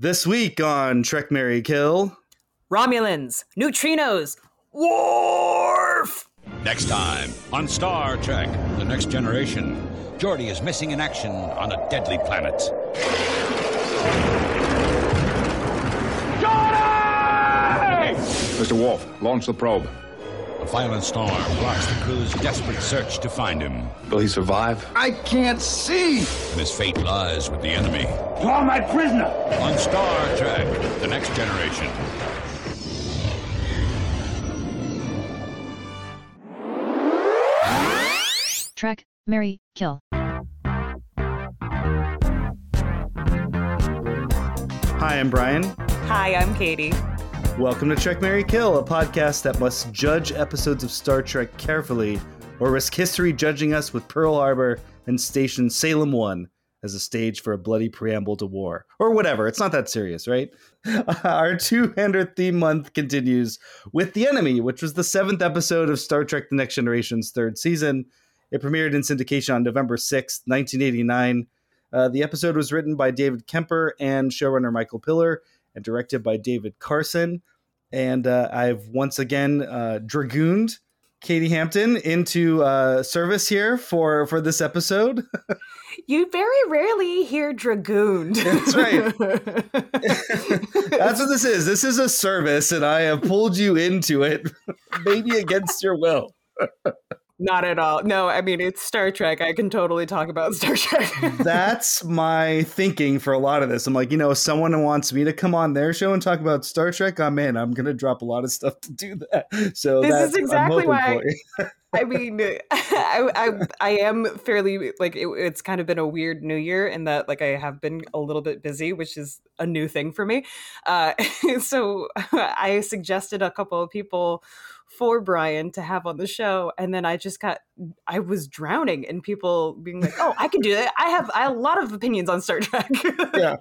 This week on Trek Mary Kill. Romulans, neutrinos, Worf! Next time on Star Trek The Next Generation, Geordi is missing in action on a deadly planet. Geordi! Mr. Worf, launch the probe. A violent storm blocks the crew's desperate search to find him, Will he survive? I can't see! and his fate lies with the enemy. You are my prisoner! On Star Trek The Next Generation. Trek, Mary, Kill. Hi, I'm Bryan. Hi, I'm Katie. Welcome to Trek Mary Kill, a podcast that must judge episodes of Star Trek carefully or risk history judging us with Pearl Harbor and Station Salem 1 as a stage for a bloody preamble to war. Or whatever. It's not that serious, right? Our Two Hander theme month continues with The Enemy, which was the seventh episode of Star Trek The Next Generation's third season. It premiered in syndication on November 6th, 1989. Uh, the episode was written by David Kemper and showrunner Michael Piller and directed by David Carson. And uh, I've once again uh, dragooned Katie Hampton into uh, service here for for this episode. You very rarely hear dragooned. That's right. That's what this is. This is a service, and I have pulled you into it, maybe against your will. Not at all. No, I mean, it's Star Trek. I can totally talk about Star Trek. That's my thinking for a lot of this. I'm like, you know, if someone wants me to come on their show and talk about Star Trek, I'm in. I'm gonna drop a lot of stuff to do that. So This is exactly why- I mean, I, I I am fairly like it, it's kind of been a weird New Year in that like I have been a little bit busy, which is a new thing for me. Uh, so I suggested a couple of people for Bryan to have on the show, and then I just got I was drowning in people being like, "Oh, I can do that. I have I have a lot of opinions on Star Trek." yeah.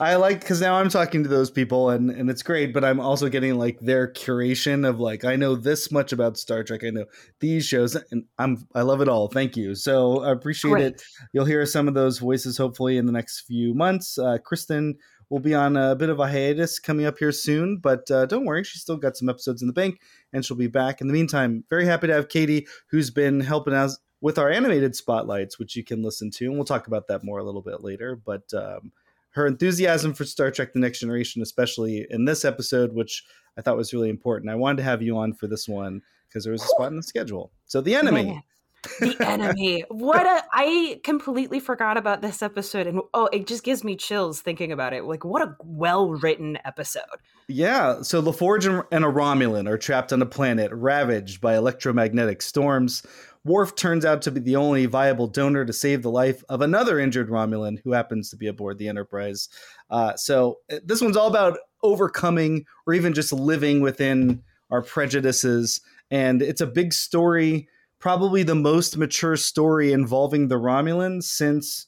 I like because now i'm talking to those people and and it's great but i'm also getting like their curation of like i know this much about star trek. I know these shows and i'm i love it all. Thank you. So i appreciate it. You'll hear some of those voices hopefully in the next few months. Uh, kristen will be on a bit of a hiatus coming up here soon but uh, don't worry she's still got some episodes in the bank and she'll be back in the meantime very happy to have katie who's been helping us with our animated spotlights which you can listen to and we'll talk about that more a little bit later but um, her enthusiasm for Star Trek The Next Generation, especially in this episode, which I thought was really important. I wanted to have you on for this one because there was a spot in the schedule. So, The Enemy. The enemy what a i completely forgot about this episode and oh it just gives me chills thinking about it like what a well written episode Yeah, so LaForge and, and a Romulan are trapped on a planet ravaged by electromagnetic storms. Worf turns out to be the only viable donor to save the life of another injured Romulan who happens to be aboard the Enterprise. Uh, so uh, this one's all about overcoming or even just living within our prejudices. And it's a big story, probably the most mature story involving the Romulans since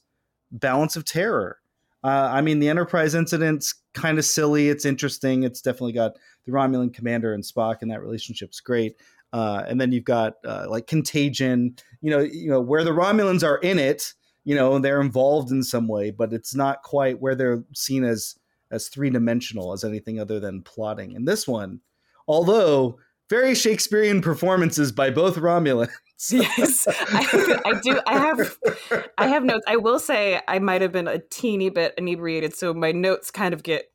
Balance of Terror. Uh, I mean, the Enterprise incident's kind of silly. It's interesting. It's definitely got the Romulan commander and Spock, and that relationship's great. Uh, and then you've got uh, like Contagion. You know, you know where the Romulans are in it. You know, they're involved in some way, but it's not quite where they're seen as as three dimensional as anything other than plotting. And this one, although very Shakespearean performances by both Romulans. yes. I, I do i have i have notes. I will say i might have been a teeny bit inebriated so my notes kind of get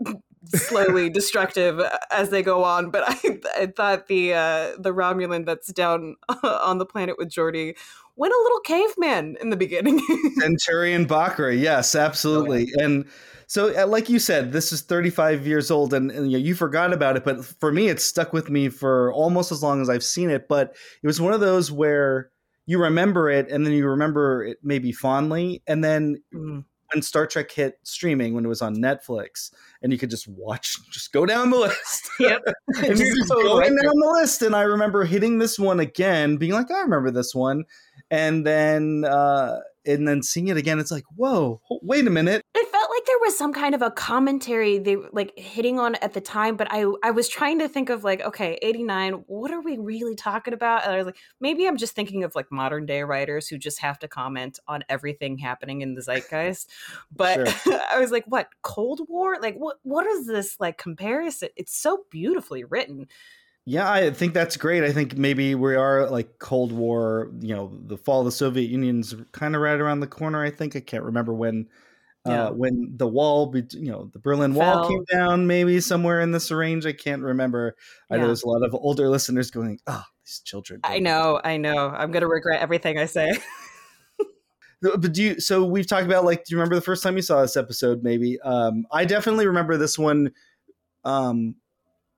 slowly destructive as they go on but i, I thought the uh the romulan that's down on the planet with Geordi went a little caveman in the beginning. Centurion Bochra, yes, absolutely. And so, uh, like you said, this is 35 years old, and, and you, know, you forgot about it. But for me, it's stuck with me for almost as long as I've seen it. But it was one of those where you remember it, and then you remember it maybe fondly, and then Mm. when Star Trek hit streaming when it was on Netflix, and you could just watch, just go down the list. Yep. and you're Just going right down the list. And I remember hitting this one again, being like, I remember this one, and then uh, and then seeing it again. It's like, whoa, wait a minute. it felt like there was some kind of a commentary they like hitting on at the time, but I I was trying to think of like, okay, 89, what are we really talking about? And I was like, maybe I'm just thinking of like modern day writers who just have to comment on everything happening in the zeitgeist. But I was like, what, Cold War? Like what what is this like comparison? It's so beautifully written. Yeah, I think that's great. I think maybe we are like Cold War, you know, the fall of the Soviet Union's kind of right around the corner, I think. I can't remember when Yeah. uh, when the wall, you know, the Berlin Wall came down, maybe somewhere in this range. I can't remember. I know there's a lot of older listeners going, "Oh, these children." I know, I know. I'm gonna regret everything I say. But do you? So we've talked about like, do you remember the first time you saw this episode? Maybe. Um, I definitely remember this one. Um,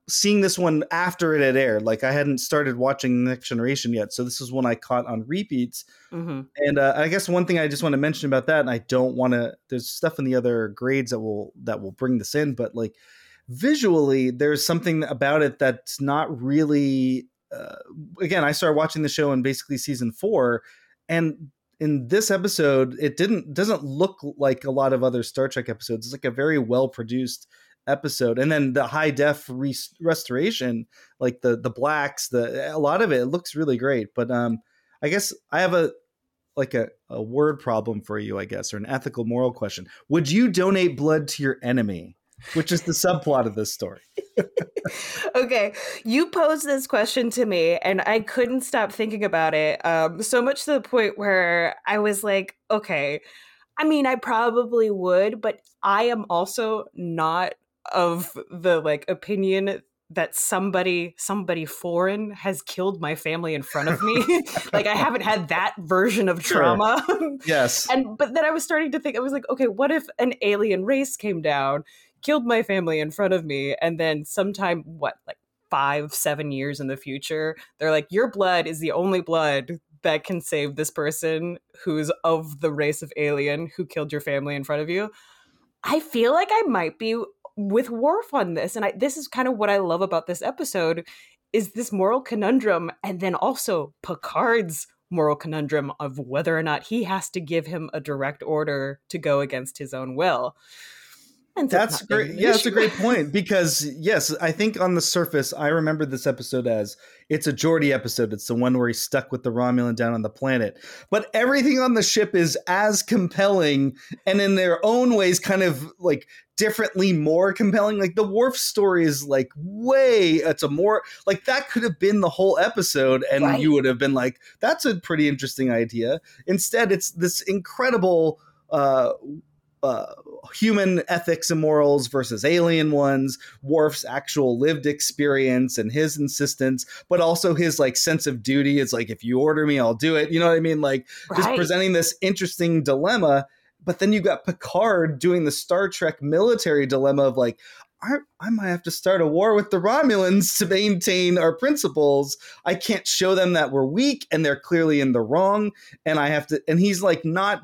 seeing this one after it had aired. Like I hadn't started watching Next Generation yet, so this is one I caught on repeats. hmm And uh, I guess one thing I just want to mention about that, and I don't want to. There's stuff in the other grades that will that will bring this in, but like visually, there's something about it that's not really. Uh, again, I started watching the show in basically season four, and in this episode, it didn't doesn't look like a lot of other Star Trek episodes. It's like a very well produced episode, and then the high def re- restoration, like the the blacks, the a lot of it, looks really great. But um, I guess I have a like a, a word problem for you, I guess, or an ethical moral question. Would you donate blood to your enemy? Which is the subplot of this story. okay, you posed this question to me, and I couldn't stop thinking about it. Um, so much to the point where I was like, okay, I mean, I probably would, but I am also not of the like opinion that somebody somebody foreign has killed my family in front of me like i haven't had that version of Sure. trauma Yes. and but then I was starting to think I was like, okay, what if an alien race came down, killed my family in front of me, and then sometime what like five, seven years in the future, they're like, your blood is the only blood that can save this person who's of the race of alien who killed your family in front of you. I feel like I might be with Worf on this, and I, this is kind of what I love about this episode is this moral conundrum, and then also Picard's moral conundrum of whether or not he has to give him a direct order to go against his own will. And That's great. Yeah, that's a great point because yes, I think on the surface, I remember this episode as it's a Geordi episode. It's the one where he's stuck with the Romulan down on the planet. But everything on the ship is as compelling and in their own ways, kind of like differently more compelling. Like the Worf story is like way. It's a more like that could have been the whole episode, and Right. you would have been like, "That's a pretty interesting idea." Instead, it's this incredible. Uh, uh, human ethics and morals versus alien ones, Worf's actual lived experience and his insistence, but also his like sense of duty. It's like if you order me, I'll do it. You know what I mean? Like just presenting this interesting dilemma. But then you got Picard doing the Star Trek military dilemma of like, I, I might have to start a war with the Romulans to maintain our principles. I can't show them that we're weak and they're clearly in the wrong. And I have to, and he's like not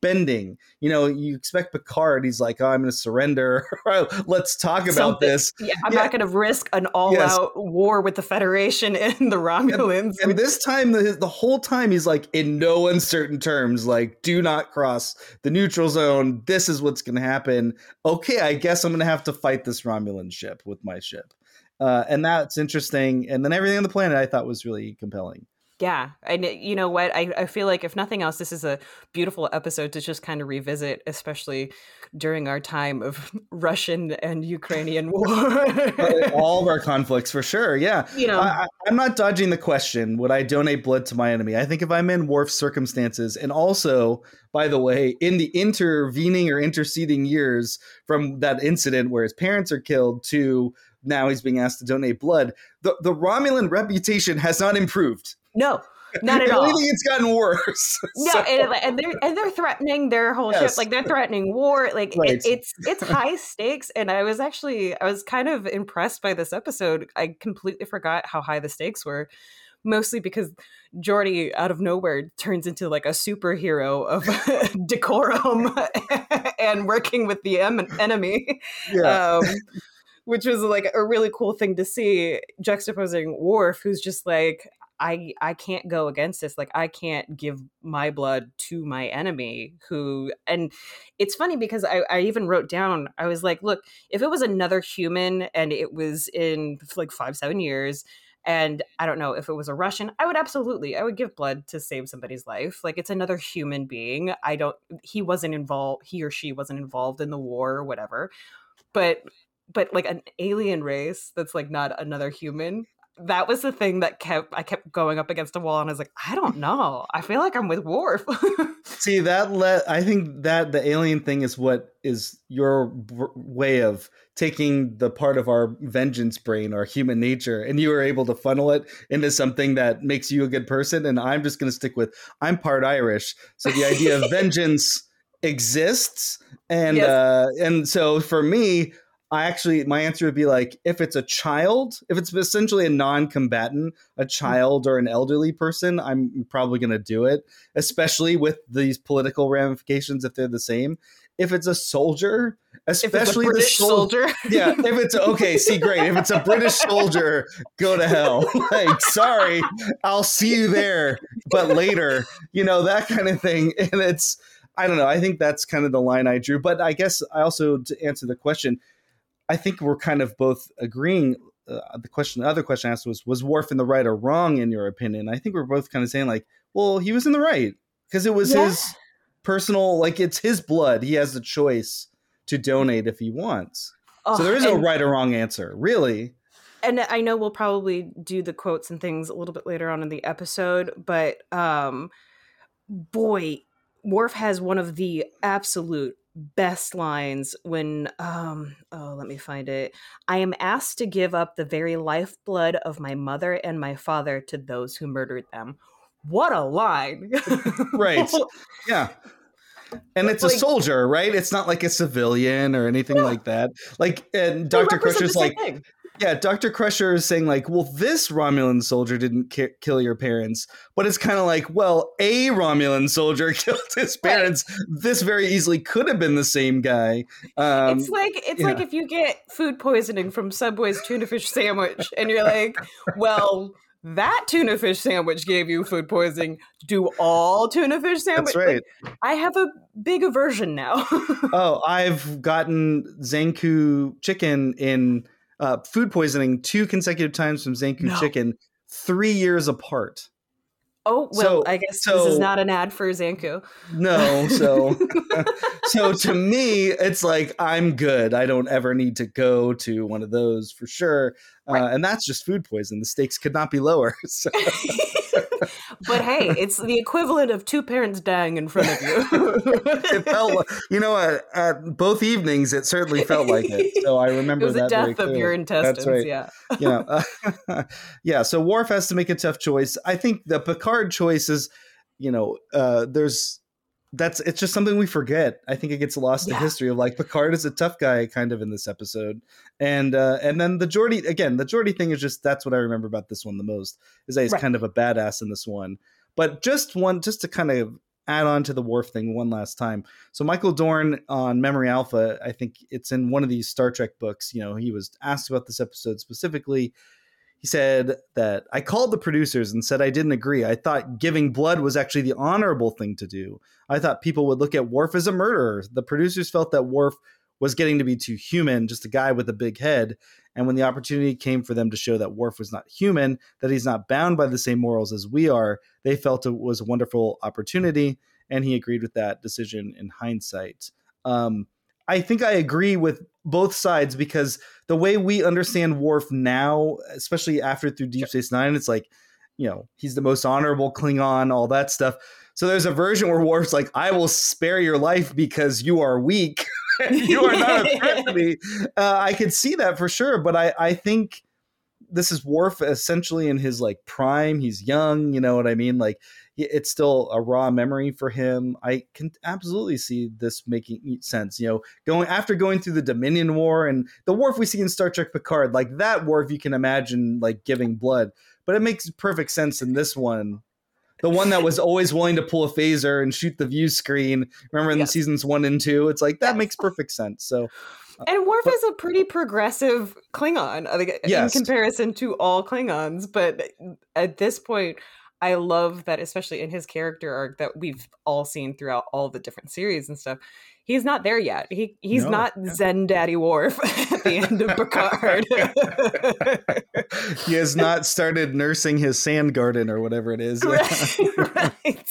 bending. You know, you expect Picard, he's like, oh, I'm going to surrender. Let's talk about Something. this. Yeah, I'm Yeah. not going to risk an all-out war with the Federation and the Romulans. And this time, the, the whole time, he's like, in no uncertain terms, like, do not cross the neutral zone. This is what's going to happen. Okay, I guess I'm going to have to fight this Romulan ship with my ship. Uh, and that's interesting. And then everything on the planet I thought was really compelling. Yeah, and you know what? I, I feel like if nothing else, this is a beautiful episode to just kind of revisit, especially during our time of Russian and Ukrainian war. All of our conflicts, for sure. Yeah. You know. I, I'm not dodging the question. Would I donate blood to my enemy? I think if I'm in Worf's circumstances, and also, by the way, in the intervening or interceding years from that incident where his parents are killed to now he's being asked to donate blood, the, the Romulan reputation has not improved. no, not at all. anything, it's gotten worse. No, So- and, and they're and they're threatening their whole Yes. ship, like they're threatening war. Like Right. it, it's it's high stakes, and I was actually I was kind of impressed by this episode. I completely forgot how high the stakes were, mostly because Geordi out of nowhere turns into like a superhero of decorum and working with the em- enemy yeah. um, which was like a really cool thing to see juxtaposing Worf, who's just like, I I can't go against this. Like I can't give my blood to my enemy who and it's funny because I, I even wrote down, I was like, look, if it was another human and it was in like five, seven years, and I don't know if it was a Russian, I would absolutely, I would give blood to save somebody's life. Like it's another human being. I don't, he wasn't involved, he or she wasn't involved in the war or whatever. But, but like an alien race that's like not another human, that was the thing that kept I kept going up against a wall, and I was like, I don't know. I feel like I'm with Worf. See that let I think that the alien thing is what is your way of taking the part of our vengeance brain, our human nature, and you were able to funnel it into something that makes you a good person. And I'm just going to stick with I'm part Irish, so the idea of vengeance exists, and Yes. uh, and so for me. I actually, my answer would be like, if it's a child, if it's essentially a non-combatant, a hmm. child or an elderly person, I'm probably going to do it, especially with these political ramifications if they're the same. If it's a soldier, if it's a especially the sol- soldier, yeah, if it's okay, see, great. If it's a British soldier, go to hell. Like, sorry, I'll see you there, but later, you know, that kind of thing. And it's, I don't know. I think that's kind of the line I drew. But I guess I also, to answer the question, I think we're kind of both agreeing. Uh, the question, the other question I asked was, was Worf in the right or wrong in your opinion? I think we're both kind of saying like, well, he was in the right because it was Yeah. his personal, like it's his blood. He has the choice to donate if he wants. Oh, So there is no right or wrong answer, really. and I know we'll probably do the quotes and things a little bit later on in the episode, but um boy, Worf has one of the absolute best lines when um oh let me find it i am asked to give up the very lifeblood of my mother and my father to those who murdered them what a line Right. Yeah. And it's a Like- soldier, right? It's not like a civilian or anything like that. Like, and Dr. Crusher's like, thing. Yeah, Dr. Crusher is saying, like, well, this Romulan soldier didn't ki- kill your parents. But it's kind of like, well, a Romulan soldier killed his Right. parents. This very easily could have been the same guy. Um, it's like it's like if you get food poisoning from Subway's tuna fish sandwich, and you're like, "Well, that tuna fish sandwich gave you food poisoning. Do all tuna fish sandwiches? that's right. Like, I have a big aversion now. oh, I've gotten Zankou chicken in uh, food poisoning two consecutive times from Zankou No. chicken, three years apart. oh well, So- I guess this is not an ad for Zankou. No, so so to me, it's like I'm good. I don't ever need to go to one of those for sure. Uh, and that's just food poison. The stakes could not be lower. So, but hey, it's the equivalent of two parents dying in front of you. it felt, like- you know, at, at both evenings, it certainly felt like it. So I remember It was the that death of your intestines. right. Yeah. yeah, yeah. So Worf has to make a tough choice. I think the Picard choice is, you know, uh, there's that's it's just something we forget. I think it gets lost Yeah. in history of like Picard is a tough guy kind of in this episode, and uh, and then the Geordi again. The Geordi thing is just that's what I remember about this one the most is that he's Right. kind of a badass in this one. But just one, just to kind of add on to the Worf thing one last time. So Michael Dorn on Memory Alpha, I think it's in one of these Star Trek books. You know, he was asked about this episode specifically. He said that I called the producers and said I didn't agree. I thought giving blood was actually the honorable thing to do. I thought people would look at Worf as a murderer. The producers felt that Worf was getting to be too human, just a guy with a big head. And when the opportunity came for them to show that Worf was not human, that he's not bound by the same morals as we are, they felt it was a wonderful opportunity. And he agreed with that decision in hindsight. Um, I think I agree with both sides because the way we understand Worf now, especially after through Deep Space Nine, it's like, you know, he's the most honorable Klingon, all that stuff. So there's a version where Worf's like, I will spare your life because you are weak. you are not a threat to me. Uh, I could see that for sure, but I, I think this is Worf essentially in his like prime. He's young, you know what I mean? Like it's still a raw memory for him. I can absolutely see this making sense. You know, going after going through the Dominion War and the Worf we see in Star Trek Picard, like that Worf you can imagine like giving blood, but it makes perfect sense in this one the one that was always willing to pull a phaser and shoot the view screen. Remember in Yes. seasons one and two? It's like that makes perfect sense. So uh, And Worf but- is a pretty progressive Klingon, uh, I think, Yes. in comparison to all Klingons. But at this point, I love that, especially in his character arc that we've all seen throughout all the different series and stuff. He's not there yet. He he's No. not Zen Daddy Worf at the end of Picard. he has not started nursing his sand garden or whatever it is. right, right.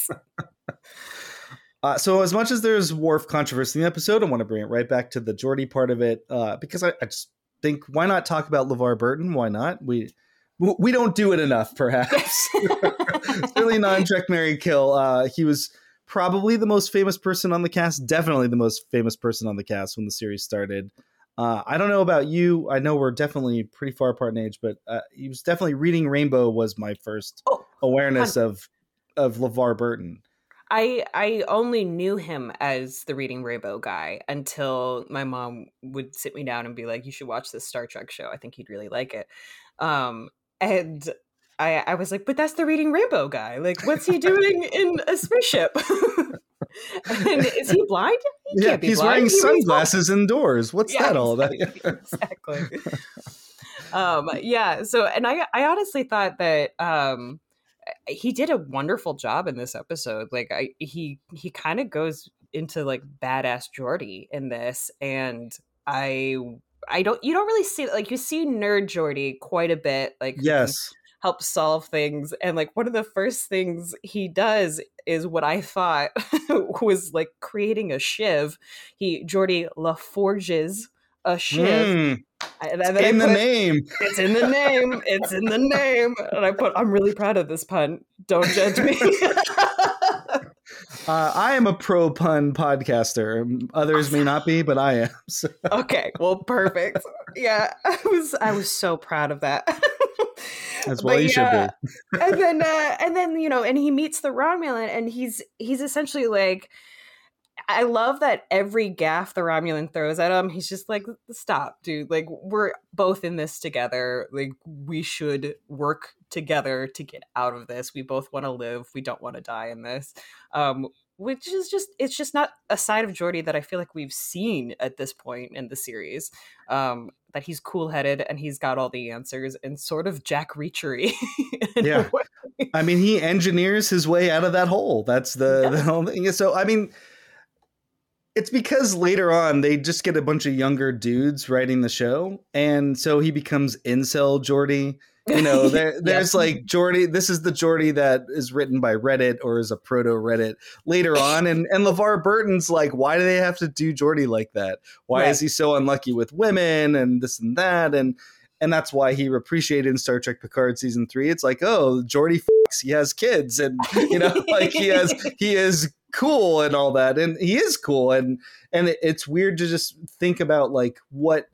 Uh, so as much as there's Worf controversy in the episode, I want to bring it right back to the Geordi part of it uh, because I, I just think why not talk about LeVar Burton? Why not? We we don't do it enough, perhaps. Certainly in Trek Mary Kill. Uh, he was probably the most famous person on the cast, definitely the most famous person on the cast when the series started. Uh, I don't know about you. I know we're definitely pretty far apart in age, but uh, he was definitely reading Rainbow was my first Oh, awareness of of LeVar Burton. I I only knew him as the Reading Rainbow guy until my mom would sit me down and be like, "You should watch this Star Trek show. I think you'd really like it." Um, and I I was like, "But that's the Reading Rainbow guy. Like, what's he doing in a spaceship?" and is he blind? He yeah, can't be he's blind. wearing He sunglasses indoors. What's Yeah, that all about? exactly. um, yeah. So, and I, I honestly thought that um, he did a wonderful job in this episode. Like, I, he, he kind of goes into like badass Geordi in this, and I, I don't, you don't really see like you see nerd Geordi quite a bit. Like, yes. Help solve things. And like one of the first things he does is what I thought was like creating a shiv. He Geordi LaForges a shiv. Mm, I- and then in the name. It's in the name. It's in the name. And I put, I'm really proud of this pun. Don't judge me. Uh, I am a pro pun podcaster. Others may not be, but I am. So- okay. Well, perfect. Yeah. I was I was so proud of that. That's what you yeah, should be. and then uh and then you know and he meets the romulan and he's he's essentially like i love that every gaff the romulan throws at him he's just like stop dude like we're both in this together like we should work together to get out of this we both want to live we don't want to die in this um which is just it's just not a side of Geordi that I feel like we've seen at this point in the series. Um, that he's cool headed and he's got all the answers and sort of Jack Reachery. Yeah. I mean, he engineers his way out of that hole. That's the, He the whole thing. So, I mean, it's because later on they just get a bunch of younger dudes writing the show, and so he becomes incel Geordi. You know, there, there's Yes. like Geordi. This is the Geordi that is written by Reddit or is a proto Reddit later on, and and LeVar Burton's like, why do they have to do Geordi like that? Why Right. is he so unlucky with women and this and that and and that's why he appreciated in Star Trek Picard season three. It's like, oh, Geordi fucks, he has kids, and you know, like he has, he is cool and all that, and he is cool, and and it's weird to just think about like what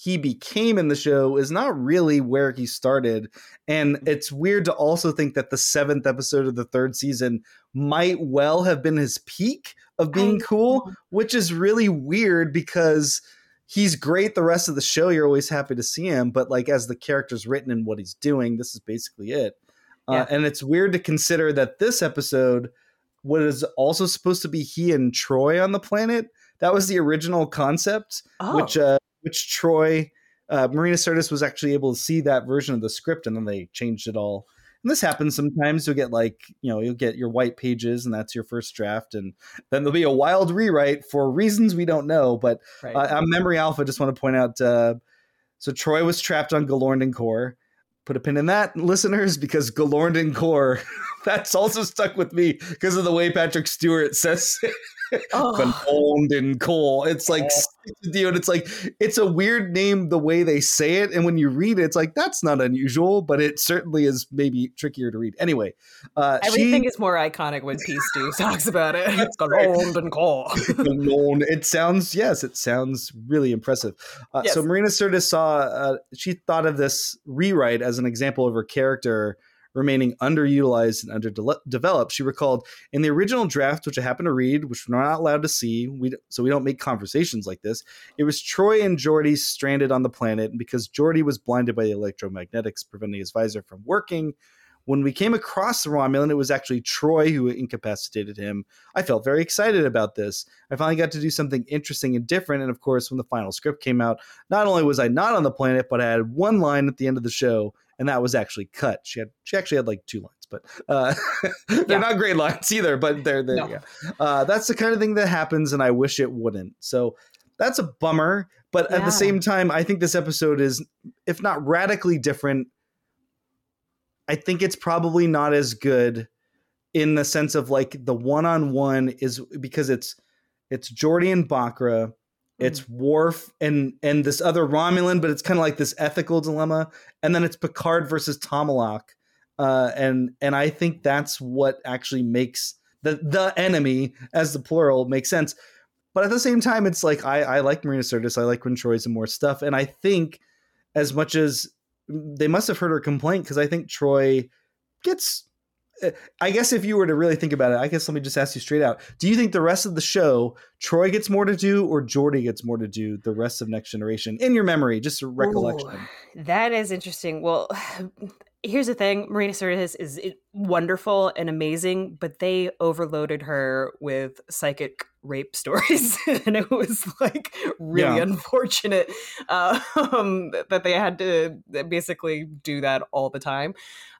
he became in the show is not really where he started, and it's weird to also think that the seventh episode of the third season might well have been his peak of being cool, which is really weird because he's great the rest of the show you're always happy to see him but like as the character's written and what he's doing this is basically it. Uh, and it's weird to consider that this episode was also supposed to be he and Troi on the planet. That was the original concept Oh, which uh which Troi uh marina sirtis was actually able to see that version of the script and then they changed it all and this happens sometimes you'll get like you know you'll get your white pages and that's your first draft and then there'll be a wild rewrite for reasons we don't know but right. uh, on Memory Alpha, just want to point out uh, so Troi was trapped on Galorndon Core. Put a pin in that, listeners, because Galorndon Core, that's also stuck with me because of the way Patrick Stewart says it. Oh. Galorndon Core. It's like, you, and it's like, it's a weird name the way they say it. And when you read it, it's like, that's not unusual, but it certainly is maybe trickier to read. Anyway, uh, Everything she, is more iconic when P. Stu talks about it. It's. Galond and Cole. Galorn. It sounds yes, it sounds really impressive. Uh, So Yes. Marina Sirtis saw uh, she thought of this rewrite as an example of her character remaining underutilized and underdeveloped. She recalled in the original draft, which I happened to read, which we're not allowed to see, we so we don't make conversations like this. It was Troi and Geordi stranded on the planet, and because Geordi was blinded by the electromagnetics, preventing his visor from working. when we came across the Romulan, it was actually Troi who incapacitated him. I felt very excited about this. I finally got to do something interesting and different. And of course, when the final script came out, not only was I not on the planet, but I had one line at the end of the show, and that was actually cut. She had she actually had like two lines, but uh, they're Yeah. not great lines either. But they're there. No. go. Uh, that's the kind of thing that happens, and I wish it wouldn't. So that's a bummer. But at the same time, I think this episode is, if not radically different, I think it's probably not as good in the sense of like the one on one is because it's it's Geordi and Bochra, it's Worf and and this other Romulan, but it's kind of like this ethical dilemma, and then it's Picard versus Tomalak, uh, and and I think that's what actually makes the the enemy as the plural makes sense. But at the same time, it's like I, I like Marina Sirtis, I like when Troi's and more stuff, and I think as much as they must have heard her complaint because I think Troi gets. Eh, I guess if you were to really think about it, I guess let me just ask you straight out: Do you think the rest of the show, Troi gets more to do, or Geordi gets more to do the rest of Next Generation in your memory, just a recollection? Ooh, that is interesting. Well, here's the thing Marina Sirtis is wonderful and amazing, but they overloaded her with psychic rape stories. and it was like really Yeah. unfortunate um, that they had to basically do that all the time.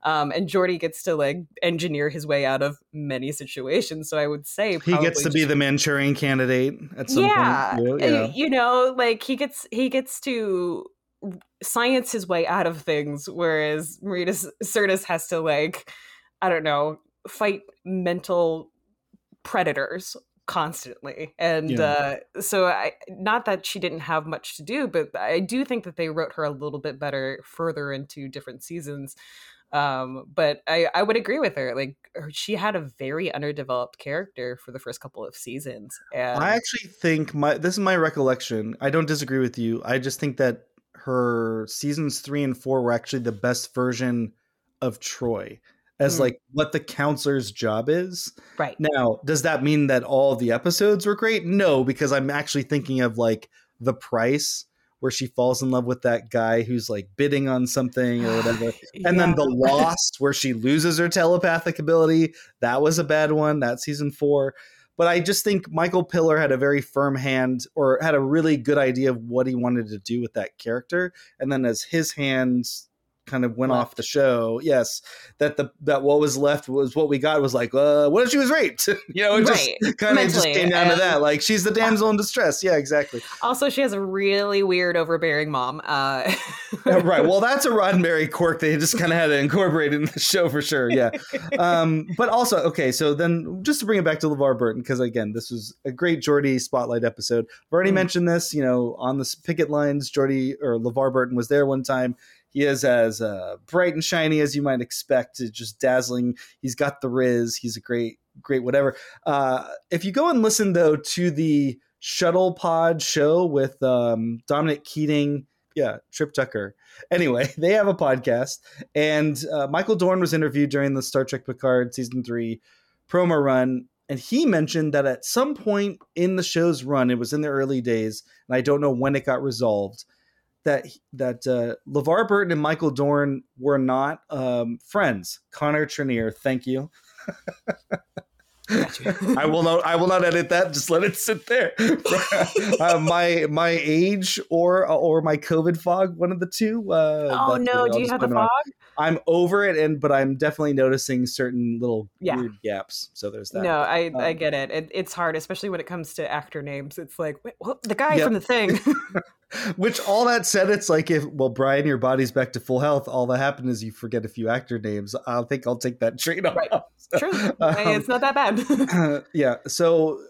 Um, and Geordi gets to like engineer his way out of many situations. So I would say He gets to be the Manchurian candidate at some yeah, point. uh, Yeah. you know, like he gets he gets to science his way out of things, whereas Marina Sirtis has to like, I don't know, fight mental predators constantly and Yeah. uh so i not that she didn't have much to do but i do think that they wrote her a little bit better further into different seasons um but i i would agree with her like her- she had a very underdeveloped character for the first couple of seasons and I actually think my this is my recollection. I don't disagree with you. I just think that her seasons three and four were actually the best version of Troi as Hmm. like what the counselor's job is. right Now, does that mean that all the episodes were great? No, because I'm actually thinking of like the price where she falls in love with that guy who's like bidding on something or whatever. And then the Loss, where she loses her telepathic ability, that was a bad one. That season four. But I just think Michael Piller had a very firm hand or had a really good idea of what he wanted to do with that character. And then as his hands kind of went off the show, yes, that the that what was left was what we got was like, uh, what if she was raped? you know, it Right. just kind of just came down to that. Like she's the damsel in distress. Yeah, exactly. Also, she has a really weird, overbearing mom. Uh, right. Well, that's a Roddenberry quirk they just kind of had to incorporate in the show for sure. Yeah. Um, but also, okay, so then just to bring it back to LeVar Burton, because again, this was a great Geordi spotlight episode. I've already Mm. mentioned this, you know, on the picket lines, Geordi or LeVar Burton was there one time. He is as uh, bright and shiny as you might expect, just dazzling. He's got the Riz. He's a great, great whatever. Uh, if you go and listen, though, to the Shuttlepod show with um, Dominic Keating, yeah, Trip Tucker. Anyway, they have a podcast, and uh, Michael Dorn was interviewed during the Star Trek Picard season three promo run, and he mentioned that at some point in the show's run, it was in the early days, and I don't know when it got resolved. That that uh, LeVar Burton and Michael Dorn were not um, friends. Connor Trinneer, thank you. I will not. I will not edit that. Just let it sit there. uh, my my age or or my COVID fog, one of the two. Uh, oh no, what do you have the fog? I'm over it, and but I'm definitely noticing certain little Yeah. weird gaps. So there's that. No, I I Um, get it. it. It's hard, especially when it comes to actor names. It's like wait, what, the guy Yep. from the thing. Which all that said, it's like if well, Bryan, your body's back to full health. All that happened is you forget a few actor names. I think I'll take that trade off. Right. True, Um, it's not that bad. yeah. So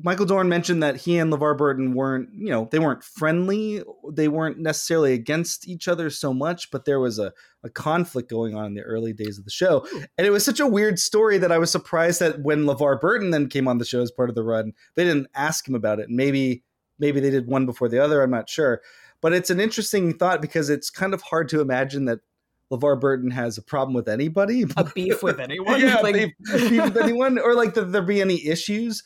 Michael Dorn mentioned that he and LeVar Burton weren't, you know, they weren't friendly. They weren't necessarily against each other so much, but there was a, a conflict going on in the early days of the show. And it was such a weird story that I was surprised that when LeVar Burton then came on the show as part of the run, they didn't ask him about it. Maybe maybe they did one before the other, I'm not sure. But it's an interesting thought because it's kind of hard to imagine that LeVar Burton has a problem with anybody. A beef with anyone. yeah, like, beef, beef with anyone, or like that there be any issues.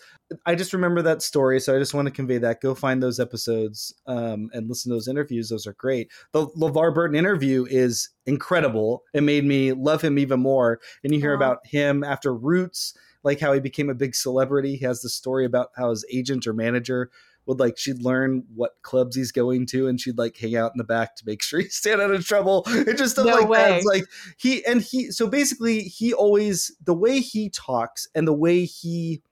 I just remember that story, so I just want to convey that. Go find those episodes um, and listen to those interviews; those are great. The LeVar Burton interview is incredible. It made me love him even more. And you hear about him after Roots, like how he became a big celebrity. He has the story about how his agent or manager would like she'd learn what clubs he's going to and she'd like hang out in the back to make sure he stayed out of trouble. And just stuff No like that way. It's like he and he so basically he always the way he talks and the way he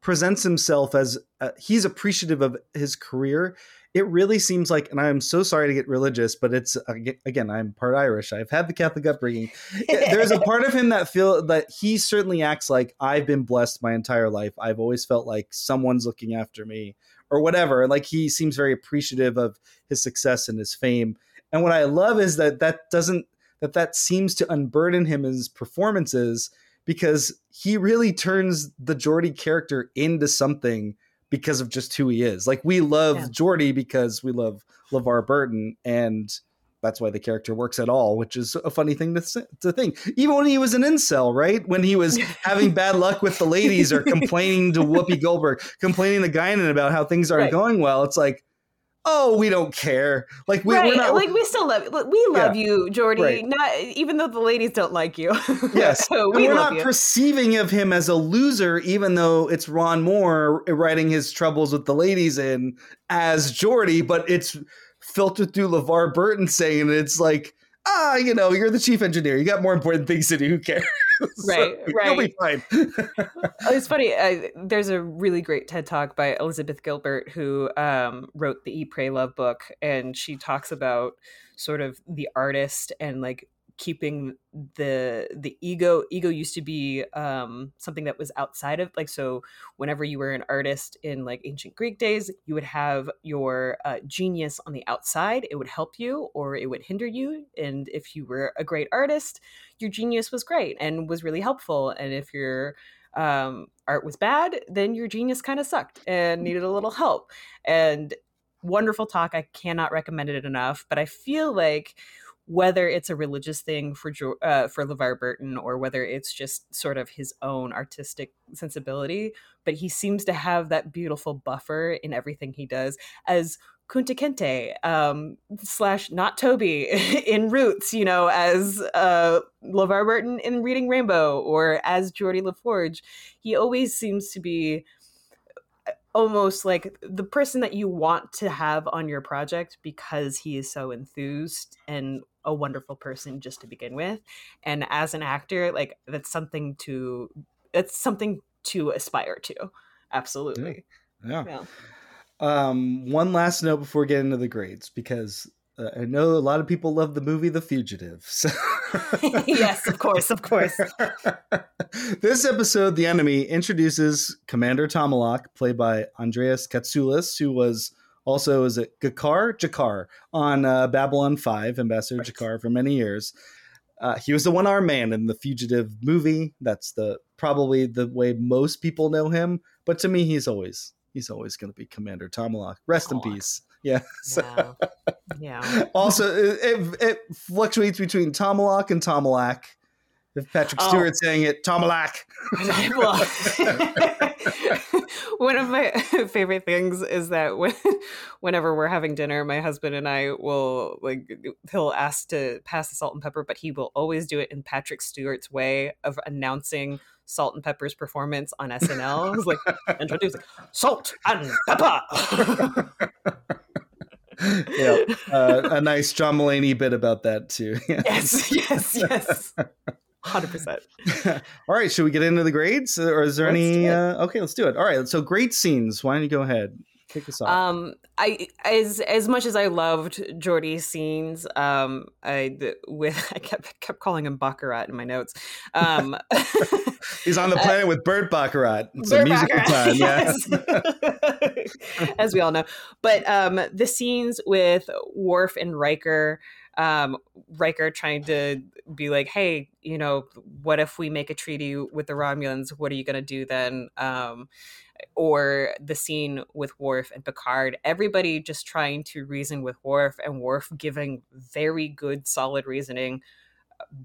presents himself as uh, he's appreciative of his career it really seems like and i'm so sorry to get religious but it's again i'm part irish. I've had the catholic upbringing. There's a part of him that feel that he certainly acts like i've been blessed my entire life. I've always felt like someone's looking after me or whatever and like he seems very appreciative of his success and his fame and what i love is that that doesn't that that seems to unburden him in his performances because he really turns the Geordi character into something because of just who he is. Like we love Yeah. Geordi because we love LeVar Burton and that's why the character works at all, which is a funny thing to, to think. Even when he was an incel, right? When he was having bad luck with the ladies or complaining to Whoopi Goldberg, complaining to Guinan about how things aren't Right. going well, it's like, oh, we don't care. Like we, right, we're not like we still love we love you, Geordi. Right. Not even though the ladies don't like you. Yes, so we we're love not you. perceiving of him as a loser, even though it's Ron Moore writing his troubles with the ladies in as Geordi, but it's filtered through LeVar Burton saying it's like, ah, you know, you're the chief engineer. You got more important things to do. Who cares? Right, You'll be fine. Oh, it's funny. Uh, there's a really great TED talk by Elizabeth Gilbert who um, wrote the Eat, Pray, Love book, and she talks about sort of the artist and like keeping the the ego ego used to be um something that was outside of like so whenever you were an artist in like ancient greek days you would have your uh, genius on the outside it would help you or it would hinder you and if you were a great artist your genius was great and was really helpful and if your um, art was bad then your genius kind of sucked and needed a little help and wonderful talk i cannot recommend it enough but i feel like whether it's a religious thing for uh, for LeVar Burton or whether it's just sort of his own artistic sensibility, but he seems to have that beautiful buffer in everything he does. As Kunta Kinte um, slash not Toby in Roots, you know, as uh, LeVar Burton in Reading Rainbow or as Geordi LaForge, he always seems to be almost like the person that you want to have on your project because he is so enthused and a wonderful person just to begin with and as an actor like that's something to it's something to aspire to absolutely Yeah. yeah. Um, one last note before getting get into the grades, because uh, I know a lot of people love the movie The Fugitive. So yes of course of course this episode, The Enemy, introduces Commander Tomalak, played by Andreas Katsulas, who was also, is it G'Kar? Jakar on uh, Babylon 5, Ambassador Jakar for many years. Uh, he was the one armed man in the Fugitive movie. That's the probably the way most people know him. But to me, he's always he's always going to be Commander Tomalak. Rest in peace. Yeah. yeah yeah also, it, it, it fluctuates between Tomalak and Tomalak. If Patrick Oh. Stewart's saying it, Tomalak. Well, one of my favorite things is that when, whenever we're having dinner, my husband and I will like he'll ask to pass the salt and pepper, but he will always do it in Patrick Stewart's way of announcing Salt-N-Pepa's performance on SNL. He's like introducing Salt and Pepper. yeah, uh, a nice John Mulaney bit about that too. yes, yes, yes. Hundred percent. All right, should we get into the grades, or is there Let's any? Uh, okay, let's do it. All right, so great scenes. Why don't you go ahead, kick us off? Um, I as as much as I loved Geordi's scenes, um, I the- with I kept kept calling him Baccarat in my notes. Um, He's on the planet with Bert Baccarat. It's a musical Baccarat, time. Yes. as we all know. But um, the scenes with Worf and Riker, um, Riker trying to be like, "Hey, you know, what if we make a treaty with the Romulans? What are you going to do then?" Um, or the scene with Worf and Picard, everybody just trying to reason with Worf, and Worf giving very good, solid reasoning.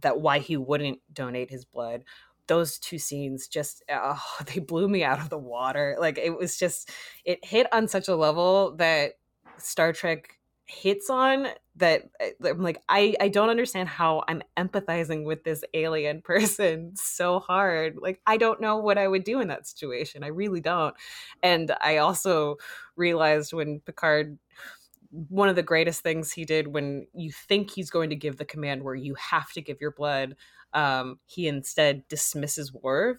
that why he wouldn't donate his blood those two scenes just oh, they blew me out of the water like it was just it hit on such a level that star trek hits on that eh, i'm like i i don't understand how i'm empathizing with this alien person so hard. Like i don't know what i would do in that situation. I really don't. And i also realized when picard one of the greatest things he did when you think he's going to give the command where you have to give your blood um, he instead dismisses Worf.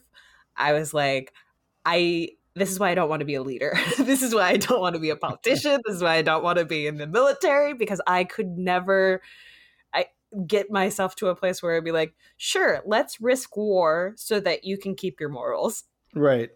I was like, I this is why I don't want to be a leader. this is why I don't want to be a politician. this is why I don't want to be in the military because I could never I get myself to a place where I'd be like, sure, let's risk war so that you can keep your morals. Right.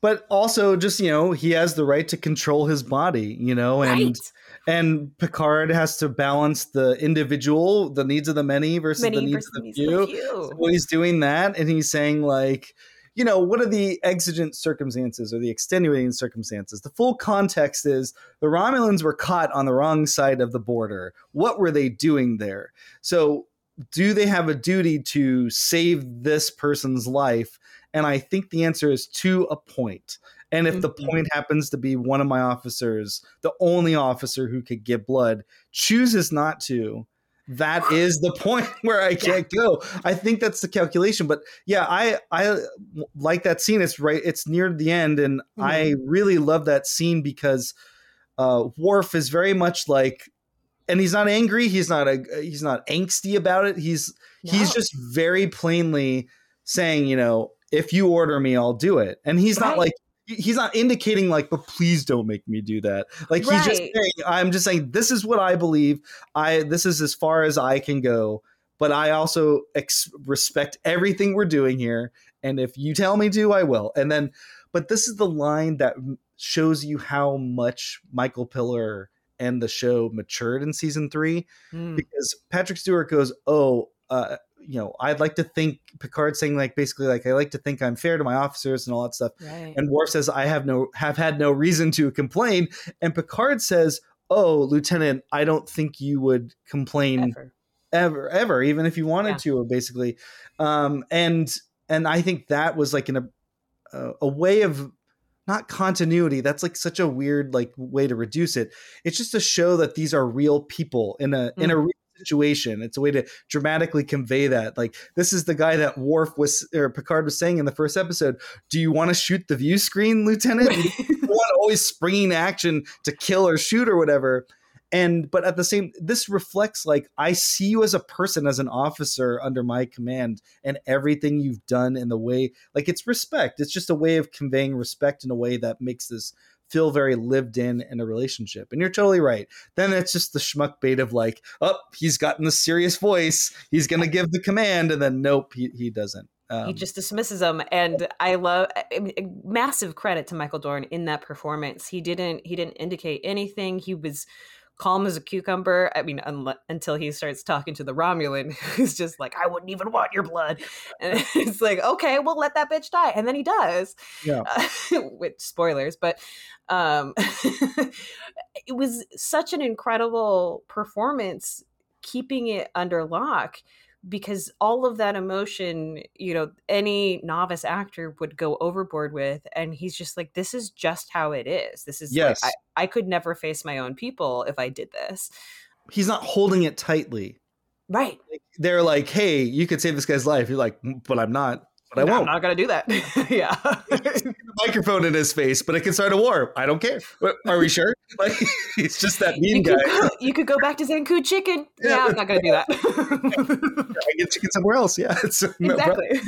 But also just, you know, he has the right to control his body, you know, and Right. and Picard has to balance the individual, the needs of the many versus Many the needs of the needs few. of the few. So he's doing that and he's saying like you know what are the exigent circumstances or the extenuating circumstances the full context is the romulans were caught on the wrong side of the border what were they doing there so do they have a duty to save this person's life and i think the answer is to a point. and if the Mhm. point happens to be one of my officers the only officer who could give blood chooses not to that is the point where I can't go. I think that's the calculation. But yeah, I I like that scene. It's right. It's near the end, and I really love that scene because uh, Worf is very much like, and he's not angry. He's not a he's not angsty about it. He's he's just very plainly saying, you know, if you order me, I'll do it. And he's not like he's not indicating like, but please don't make me do that. Like he's just saying, I'm just saying this is what I believe. I this is as far as I can go. But I also ex- respect everything we're doing here. And if you tell me to, I will. And then, but this is the line that shows you how much Michael Piller and the show matured in season three Mm. because Patrick Stewart goes, "Oh, uh, you know, I'd like to think Picard saying like basically like I like to think I'm fair to my officers and all that stuff." Right. And Worf says, "I have no have had no reason to complain," and Picard says, "Oh, Lieutenant, I don't think you would complain Ever. ever ever even if you wanted Yeah. to basically um and and i think that was like in a a way of not continuity that's like such a weird like way to reduce it it's just to show that these are real people in a in a real situation. It's a way to dramatically convey that. Like this is the guy that Worf was or Picard was saying in the first episode do you want to shoot the view screen lieutenant? You want always springing action to kill or shoot or whatever? And but at the same this reflects like i see you as a person as an officer under my command and everything you've done in the way like it's respect. It's just a way of conveying respect in a way that makes this feel very lived in in a relationship. And you're totally right. Then it's just the schmuck bait of like oh he's gotten the serious voice. He's gonna give the command. And then nope he, he doesn't. Um, he just dismisses them and i love massive credit to michael dorn in that performance. He didn't he didn't indicate anything. He was calm as a cucumber i mean unle- until he starts talking to the romulan who's just like i wouldn't even want your blood. And it's like okay well let that bitch die. And then he does Yeah. uh, with spoilers but um it was such an incredible performance keeping it under lock because all of that emotion, you know, any novice actor would go overboard with. And he's just like, this is just how it is. This is, Yes. like, I, I could never face my own people if I did this. he's not holding it tightly Right. they're like hey you could save this guy's life you're like "Mm, but i'm not but i No, won't I'm not going to do that. yeah. microphone in his face, but it can start a war. I don't care. Are we sure? Like he's just that mean you, guy. could go, you could go back to Zankou chicken. Yeah, Yeah. I'm not going to do that. I get chicken somewhere else. Yeah, it's no exactly.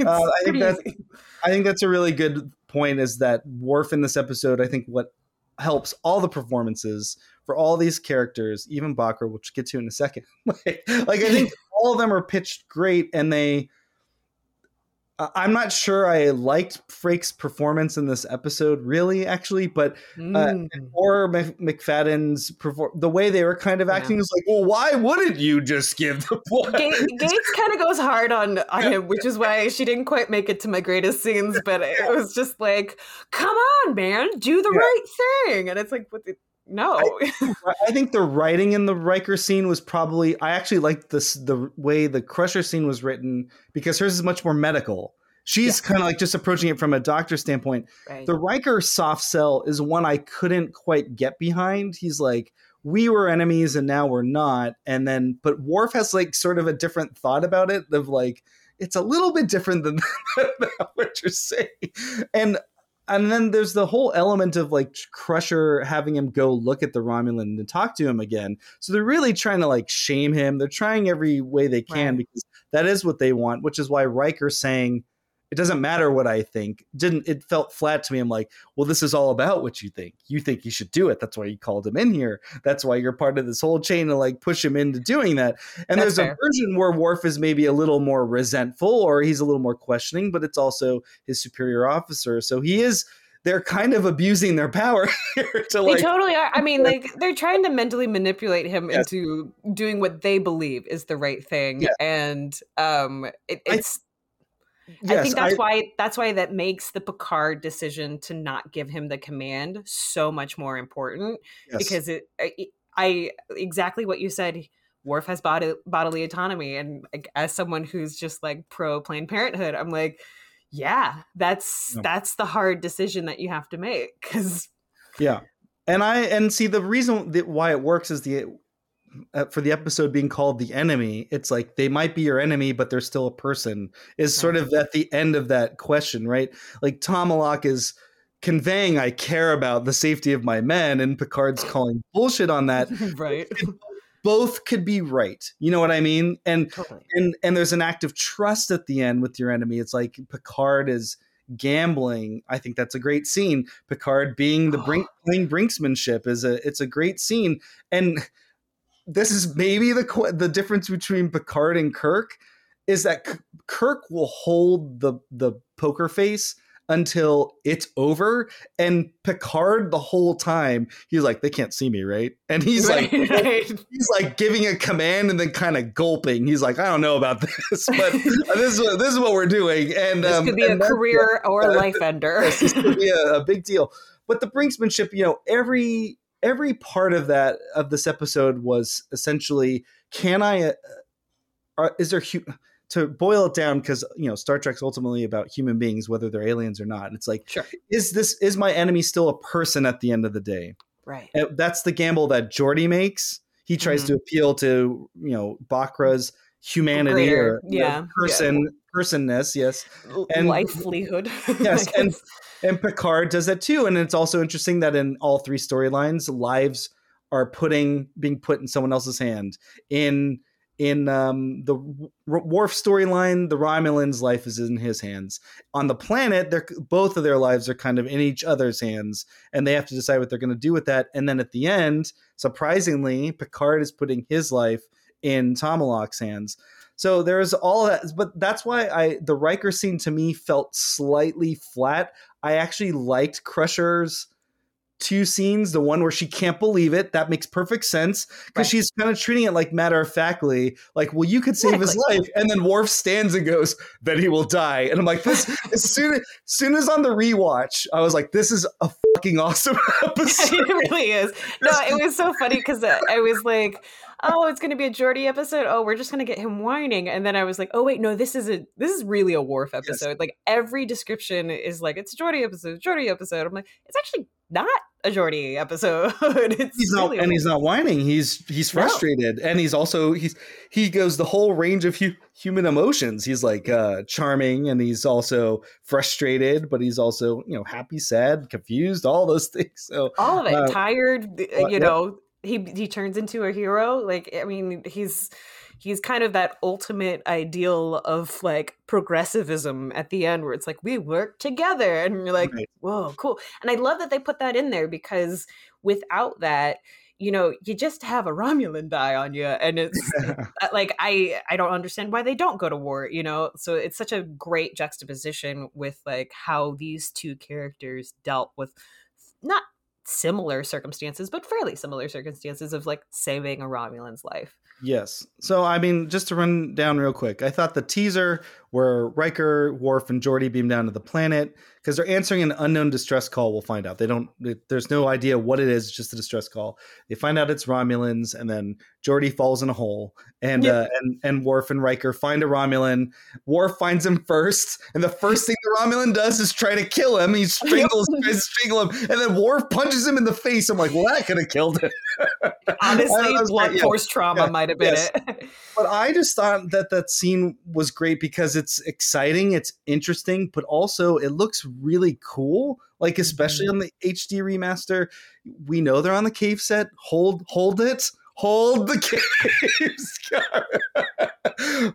Uh, I think pretty that easy. I think that's a really good point. Is that Worf in this episode? I think what helps all the performances for all these characters, even Bochra, which we'll get to in a second. like, like I think all of them are pitched great, and they. I'm not sure I liked Frakes' performance in this episode, really, actually, but Mm. or McFadden's perform the way they were kind of Yeah. acting was like, well, why wouldn't you just give the blood? Ga- Gates kind of goes hard on on him, which is why she didn't quite make it to my greatest scenes. But it was just like, come on, man, do the Yeah. right thing. And it's like, what the, no. I think the writing in the Riker scene was probably. I actually liked this the way the Crusher scene was written because hers is much more medical. She's kind of like just approaching it from a doctor standpoint. Right. The Riker soft sell is one I couldn't quite get behind. He's like, we were enemies and now we're not. And then, but Worf has like sort of a different thought about it of like, it's a little bit different than what you're saying. And and then there's the whole element of like Crusher having him go look at the Romulan and talk to him again. So they're really trying to like shame him. They're trying every way they can Right. because that is what they want, which is why Riker saying it doesn't matter what I think. Didn't it felt flat to me. I'm like, well, this is all about what you think. You think you should do it. That's why you called him in here. That's why you're part of this whole chain to like push him into doing that. And That's there's a fair. version where Worf is maybe a little more resentful or he's a little more questioning, but it's also his superior officer. So he is they're kind of abusing their power here to they totally are. I mean, like they're trying to mentally manipulate him Yes. into doing what they believe is the right thing, and um, it, I- it's. I think that's I- why that's why that makes the Picard decision to not give him the command so much more important yes. because it, I, I exactly what you said. Worf has bod- bodily autonomy, and like, as someone who's just like pro Planned Parenthood, I'm like, yeah, that's Yeah. that's the hard decision that you have to make because Yeah, and I and see the reason that why it works is the Uh, for the episode being called the enemy. It's like they might be your enemy, but they're still a person. Is sort of at the end of that question, right? Like Tomalak is conveying, "I care about the safety of my men," and Picard's calling bullshit on that. right, Both could be right. You know what I mean? And totally. and and there's an act of trust at the end with your enemy. It's like Picard is gambling. I think that's a great scene. Picard being the oh. brink playing brinksmanship is a it's a great scene. And this is maybe the the difference between Picard and Kirk is that Kirk will hold the the poker face until it's over and Picard the whole time he's like they can't see me right and he's like Right, right. he's like giving a command and then kind of gulping. He's like, I don't know about this, but this is what, this is what we're doing. And This um, could be a career or a life ender. this could be a, a big deal. But the brinksmanship, you know, every every part of that of this episode was essentially, can I? Uh, is there hu- to boil it down because you know Star Trek's ultimately about human beings, whether they're aliens or not. It's like, Sure. is this is my enemy still a person at the end of the day? Right. And that's the gamble that Geordi makes. He tries Mhm. to appeal to you know Bochra's humanity Greater, or you know, yeah, yeah. person personness. Yes, and- Livelihood. Yes, and- and Picard does that too. And it's also interesting that in all three storylines, lives are putting being put in someone else's hand. In in um, the Worf storyline, the Romulan's life is in his hands. On the planet, they're both of their lives are kind of in each other's hands, and they have to decide what they're going to do with that. And then at the end, surprisingly, Picard is putting his life in Tomalak's hands. So there's all that, but that's why I the Riker scene to me felt slightly flat. I actually liked Crusher's two scenes. The one where she can't believe it, that makes perfect sense because Right. she's kind of treating it like matter of factly, like, well, you could save his life, and then Worf stands and goes, "Then he will die." And I'm like, this as soon as soon as on the rewatch, I was like, this is a fucking awesome episode. it really is. No, it was so funny because I was like, "Oh, it's going to be a Geordi episode. Oh, we're just going to get him whining." And then I was like, "Oh wait, no, this is a this is really a Worf episode. Like every description is like it's a Geordi episode, Geordi episode." I'm like, it's actually not a Geordi episode. it's he's not really and he's not whining he's he's No. frustrated and he's also he's he goes the whole range of hu- human emotions he's like uh charming and he's also frustrated but he's also you know happy sad confused all those things so all of it Uh, tired well, you know he he turns into a hero like i mean he's he's kind of that ultimate ideal of like progressivism at the end where it's like we work together and you're like Right. whoa cool and i love that they put that in there because without that you know you just have a romulan die on you and it's like i i don't understand why they don't go to war you know so it's such a great juxtaposition with like how these two characters dealt with not similar circumstances but fairly similar circumstances of like saving a romulan's life. Yes. So i mean just to run down real quick i thought the teaser where Riker, Worf, and Geordi beam down to the planet because they're answering an unknown distress call. We'll find out. They don't. There's no idea what it is. It's just a distress call. They find out it's Romulans, and then Geordi falls in a hole, and Yep. uh, and and Worf and Riker find a Romulan. Worf finds him first, and the first thing the Romulan does is try to kill him. He strangles, tries to strangle him, and then Worf punches him in the face. I'm like, well, that could have killed him. Honestly, blunt great, yeah. force trauma Yeah, might have been yes. it. But I just thought that that scene was great because it's exciting, it's interesting, but also it looks really cool. Like especially mm-hmm. on the HD remaster, we know they're on the cave set. Hold, hold it, hold the cave.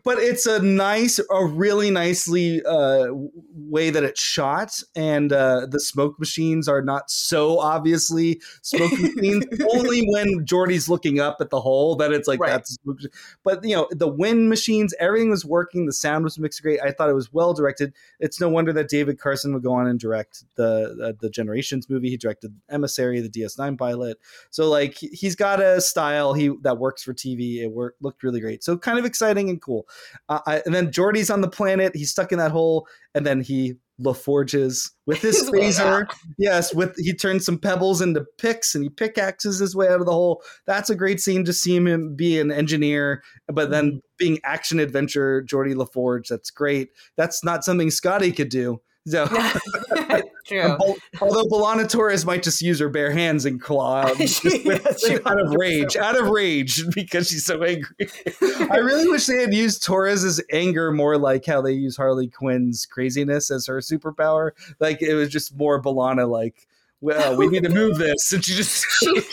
But it's a nice, a really nicely uh, way that it's shot, and uh, the smoke machines are not so obviously smoke machines. Only when Geordi's looking up at the hole that it's like Right. that's a smoke but you know the wind machines everything was working the sound was mixed great. I thought it was well directed. It's no wonder that david carson would go on and direct the the, the generations movie. He directed emissary the ds9 pilot. So like he- he's got a style he that works for tv it worked looked really great. So kind of exciting and cool uh, I, and then geordi's on the planet he's stuck in that hole and then he LaForges with his phaser. Yes, with he turns some pebbles into picks and he pickaxes his way out of the hole. That's a great scene to see him be an engineer, but then Mm-hmm. being action adventure Geordi LaForge. That's great. That's not something Scotty could do. So, True. al- although B'Elanna Torres might just use her bare hands and claw out just with, out of rage, out of rage because she's so angry. I really wish they had used Torres's anger more like how they use Harley Quinn's craziness as her superpower. Like it was just more Balana like, well, we need to move this, and she just She-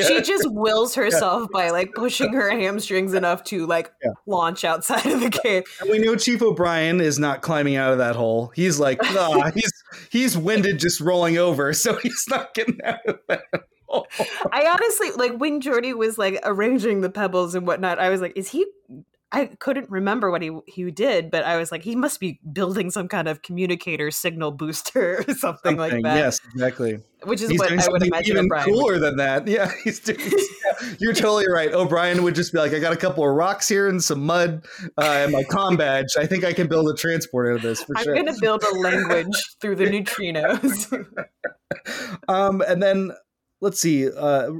yeah. She just wills herself by like pushing her hamstrings enough to like Yeah. launch outside of the cave. And we know Chief O'Brien is not climbing out of that hole. He's like, nah, he's he's winded just rolling over, so he's not getting out of that hole. I honestly like when Geordi was like arranging the pebbles and whatnot. I was like, is he? I couldn't remember what he he did, but I was like, he must be building some kind of communicator signal booster or something, like that. Yes, exactly. which is He's what I would imagine even O'Brien. cooler than that. Yeah, he's doing. yeah, you're totally right. O'Brien would just be like, "I got a couple of rocks here and some mud uh, and my com badge. I think I can build a transport out of this for I'm sure." gonna build a language through the neutrinos. um, and then let's see, uh,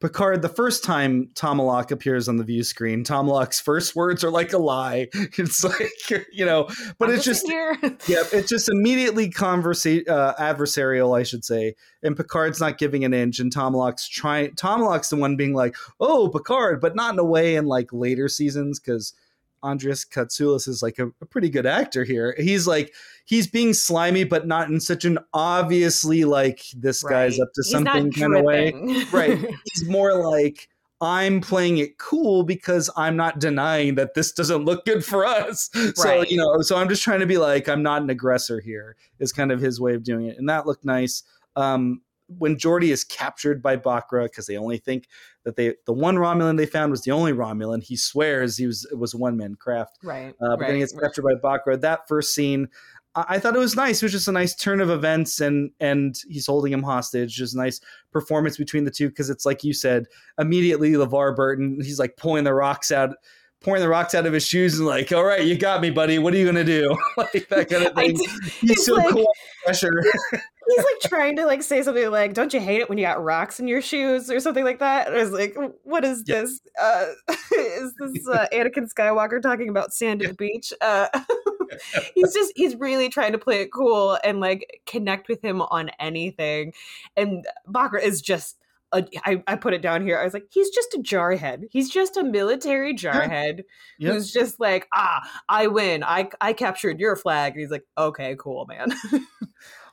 Picard. The first time Tomalak appears on the view screen, Tomalak's first words are like a lie. It's like you know, but I'm it's just yeah, it's just immediately conversa- uh, adversarial, I should say. And Picard's not giving an inch, and Tomalak's trying. Tomalak's the one being like, "Oh, Picard," but not in a way in like later seasons because Andreas Katsulas is like a, a pretty good actor here. He's like he's being slimy, but not in such an obviously like this guy's up to He's something kind of way. Right. He's more like. I'm playing it cool because I'm not denying that this doesn't look good for us. So, you know, so I'm just trying to be like, I'm not an aggressor here, is kind of his way of doing it. And that looked nice. Um, when Geordi is captured by Bochra, because they only think that they the one Romulan they found was the only Romulan. He swears he was it was one man craft. right. Uh, but then he gets captured by Bochra. That first scene, I, thought it was nice. It was just a nice turn of events, and and he's holding him hostage. Just a nice performance between the two because it's like you said. Immediately, LeVar Burton, he's like pulling the rocks out. Pouring the rocks out of his shoes and like, all right, you got me, buddy. What are you gonna do? like that kind of thing. He's, he's so like- cool pressure. He's like trying to like say something like, "Don't you hate it when you got rocks in your shoes?" or something like that. And I was like, "What is Yeah. this? Uh, is this uh, Anakin Skywalker talking about sand at the beach?" Uh, he's just he's really trying to play it cool and like connect with him on anything. And Bochra is just. A, I, I put it down here. I was like, he's just a jarhead. He's just a military jarhead Yep. who's just like, ah, I win. I I captured your flag. And he's like, okay, cool, man.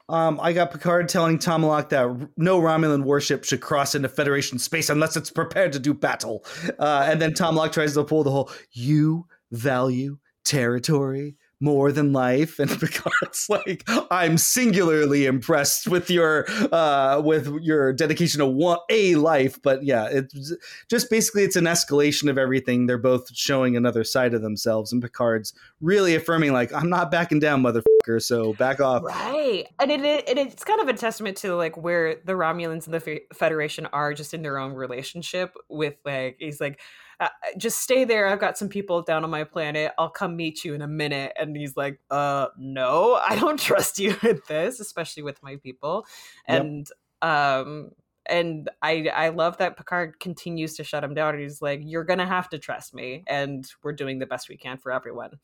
Um, I got Picard telling Tomalak that no Romulan warship should cross into Federation space unless it's prepared to do battle. Uh, and then Tomalak tries to pull the whole "you value territory more than life," and Picard's like, "I'm singularly impressed with your uh, with your dedication to one a life." But yeah, it's just basically it's an escalation of everything. They're both showing another side of themselves, and Picard's really affirming, like, "I'm not backing down, motherfucker." So back off. Right, and it, it it's kind of a testament to like where the Romulans and the Fe- Federation are just in their own relationship with like he's like uh, just stay there. I've got some people down on my planet. I'll come meet you in a minute. And he's like, uh, no, I don't trust you with this, especially with my people. Yep. And, um, and I I love that Picard continues to shut him down. He's like, "You're gonna have to trust me, and we're doing the best we can for everyone."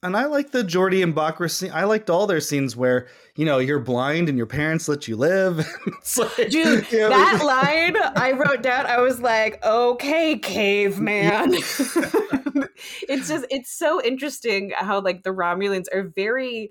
And I like the Geordi and Bochra scene. I liked all their scenes where you know you're blind and your parents let you live. it's like, Dude, you know, that line I wrote down. I was like, "Okay, caveman." it's just it's so interesting how like the Romulans are very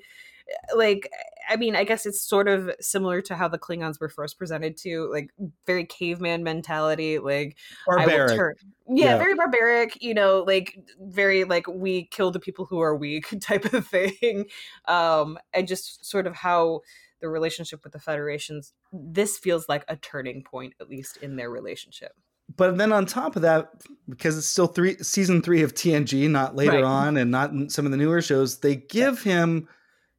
like I mean, I guess it's sort of similar to how the Klingons were first presented to, like very caveman mentality, like barbaric. turn- Yeah, Yeah. very barbaric, you know, like very like we kill the people who are weak type of thing. Um, and just sort of how the relationship with the Federations, this feels like a turning point, at least in their relationship. but then on top of that, because it's still three season three of TNG, not later Right. on, and not in some of the newer shows, they give him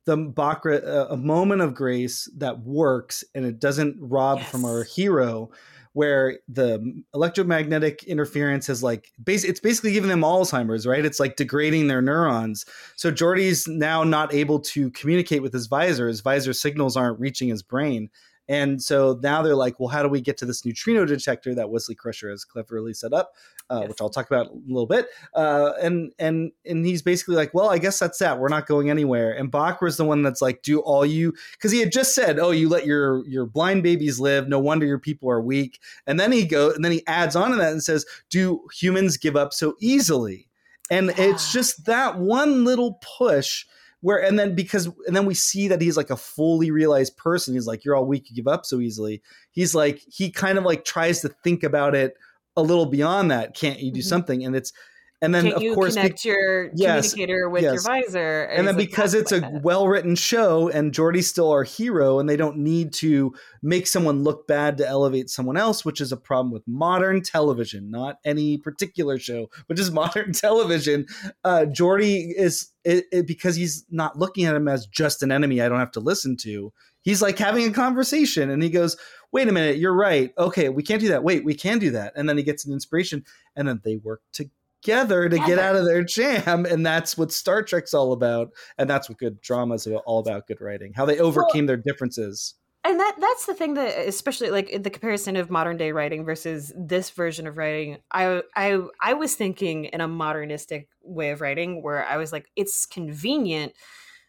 the Bochra a, a moment of grace that works, and it doesn't rob from our hero. Where the electromagnetic interference has like base, it's basically giving them Alzheimer's, right? It's like degrading their neurons. So Geordi's now not able to communicate with his visor. His visor signals aren't reaching his brain. And so now they're like, well, how do we get to this neutrino detector that Wesley Crusher has cleverly set up, uh, Yes. which I'll talk about in a little bit. Uh, and and and he's basically like, well, I guess that's that. We're not going anywhere. And Bochra's the one that's like, do all you? Because he had just said, oh, you let your your blind babies live. No wonder your people are weak. And then he go and then he adds on to that and says, do humans give up so easily? And it's just that one little push where and then because and then we see that he's like a fully realized person. He's like you're all weak you give up so easily. He's like he kind of like tries to think about it a little beyond that. Can't you do Mhm. something? And it's and then Can't of you course be- connect your Yes, communicator with yes. your visor? and then because "That's it's a what- well written show and Geordi's still our hero and they don't need to make someone look bad to elevate someone else, which is a problem with modern television, not any particular show, but just modern television. Uh, Jordy is it, it, because he's not looking at him as just an enemy I don't have to listen to. He's like having a conversation and he goes, Wait a minute, you're right. Okay, we can't do that. Wait, we can do that. And then he gets an inspiration and then they work together to get out of their jam. And that's what Star Trek's all about and that's what good drama is all about good writing how they overcame their differences and that that's the thing that especially like the comparison of modern day writing versus this version of writing i i i was thinking in a modernistic way of writing where i was like it's convenient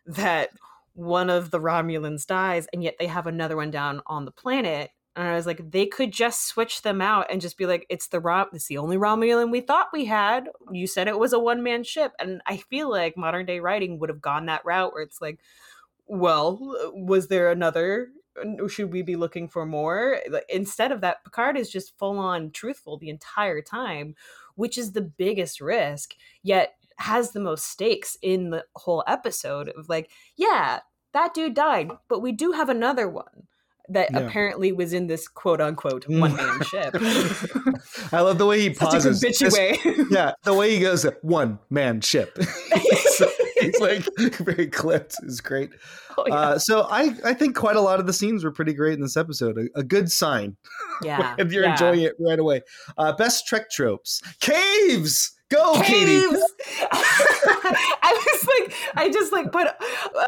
that one of the romulans dies and yet they have another one down on the planet and i was like they could just switch them out and just be like it's the rom it's the only romulan we thought we had. You said it was a one-man ship. And i feel like modern day writing would have gone that route where it's like well was there another should we be looking for more? Instead of that picard is just full on truthful the entire time which is the biggest risk yet has the most stakes in the whole episode of like yeah that dude died but we do have another one that Yeah. apparently was in this quote unquote Mm. one man ship I love the way he pauses. such a way yeah, the way he goes, one man ship. he's, he's like very clipped. is great. Oh, yeah. Uh, so I, I think quite a lot of the scenes were pretty great in this episode. A, a good sign yeah if you're yeah. enjoying it right away. Uh, best Trek tropes: caves. Go, Katie. I was like, I just like put,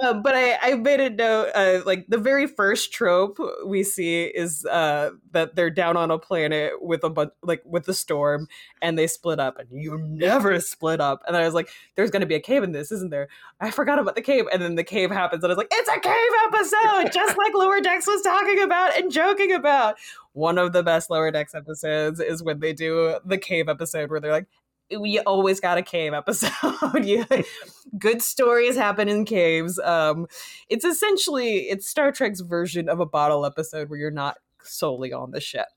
uh, but I I made a note. Uh, like the very first trope we see is uh, that they're down on a planet with a bunch, like with a storm, and they split up, and you never split up. And I was like, there's gonna be a cave in this, isn't there? I forgot about the cave, and then the cave happens, and I was like, it's a cave episode, just like Lower Decks was talking about and joking about. One of the best Lower Decks episodes is when they do the cave episode where they're like, we always got a cave episode. you, good stories happen in caves. Um, it's essentially it's Star Trek's version of a bottle episode where you're not solely on the ship,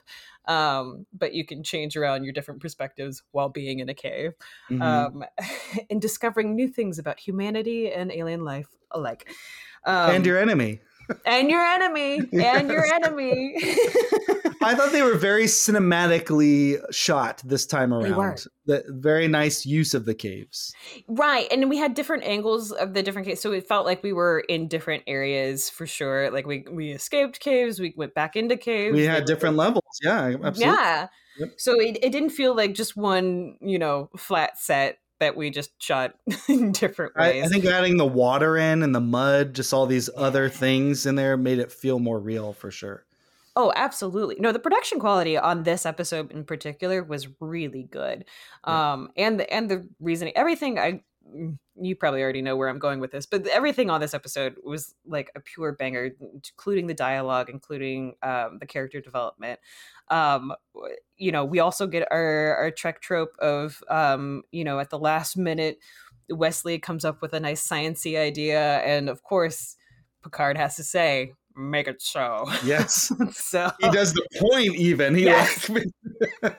um, but you can change around your different perspectives while being in a cave Mhm. um, and discovering new things about humanity and alien life alike. Um, and your enemy. And your enemy, and your enemy. I thought they were very cinematically shot this time around. The very nice use of the caves. Right. And we had different angles of the different caves. So it felt like we were in different areas for sure. Like we, we escaped caves, we went back into caves. We like, had different levels. Yeah, absolutely. Yeah. Yep. So it, it didn't feel like just one, you know, flat set that we just shot in different I, ways. I think adding the water in and the mud, just all these other things in there, made it feel more real for sure. Oh, absolutely. No, the production quality on this episode in particular was really good. Yeah. Um and the and the reasoning everything I you probably already know where I'm going with this, but everything on this episode was like a pure banger, including the dialogue, including um, the character development. Um, you know, we also get our our Trek trope of um, you know, at the last minute, Wesley comes up with a nice sciency idea, and of course, Picard has to say, "Make it so." Yes. so he does the point even. He Yes. like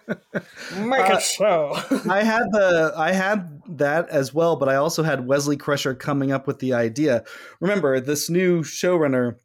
make Uh, it so. I had the I had that as well, but I also had Wesley Crusher coming up with the idea. Remember, this new showrunner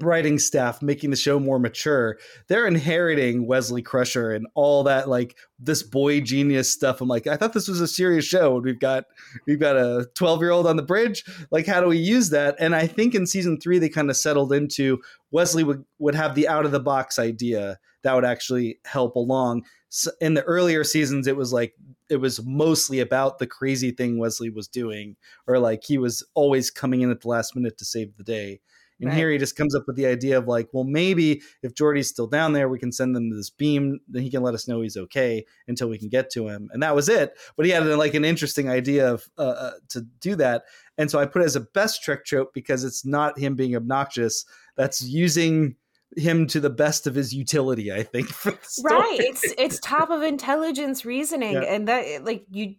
writing staff making the show more mature. They're inheriting Wesley Crusher and all that like this boy genius stuff. I'm like, I thought this was a serious show. and We've got we've got a 12 year old on the bridge. Like, how do we use that? And I think in season three they kind of settled into Wesley would would have the out of the box idea that would actually help along. So in the earlier seasons, it was like it was mostly about the crazy thing Wesley was doing, or like he was always coming in at the last minute to save the day. And Right. here he just comes up with the idea of like, well, maybe if Geordi's still down there, we can send them this beam, then he can let us know he's okay until we can get to him. And that was it. But he had like an interesting idea of uh, uh, to do that. And so I put it as a best Trek trope because it's not him being obnoxious. That's using him to the best of his utility, I think. for the story. right it's it's top of intelligence reasoning Yeah. and that like you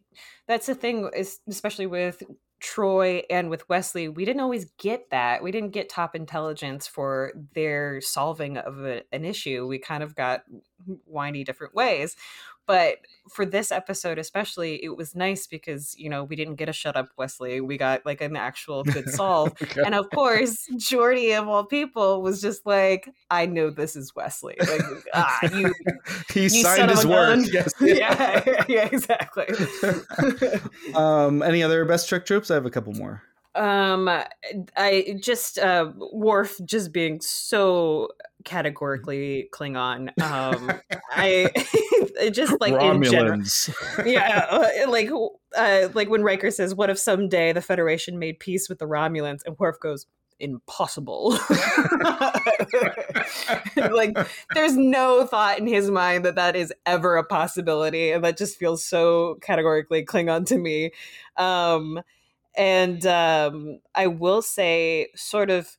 that's the thing especially with troi and with wesley we didn't always get that. We didn't get top intelligence for their solving of a, an issue. We kind of got whiny different ways but for this episode especially it was nice because you know we didn't get a shut up wesley we got like an actual good solve Okay. and of course, Geordi of all people was just like, I know this is Wesley. Like, ah, you, he you signed his word. Yes. yeah, yeah, exactly. um, any other best Trek tropes? I have a couple more. um, I just uh, Worf just being so categorically Klingon. Um, I it just like in general. Yeah, uh, like uh, like when Riker says, "What if someday the Federation made peace with the Romulans?" and Worf goes, "Impossible." like, there's no thought in his mind that that is ever a possibility, and that just feels so categorically Klingon to me. Um, and um, I will say, sort of,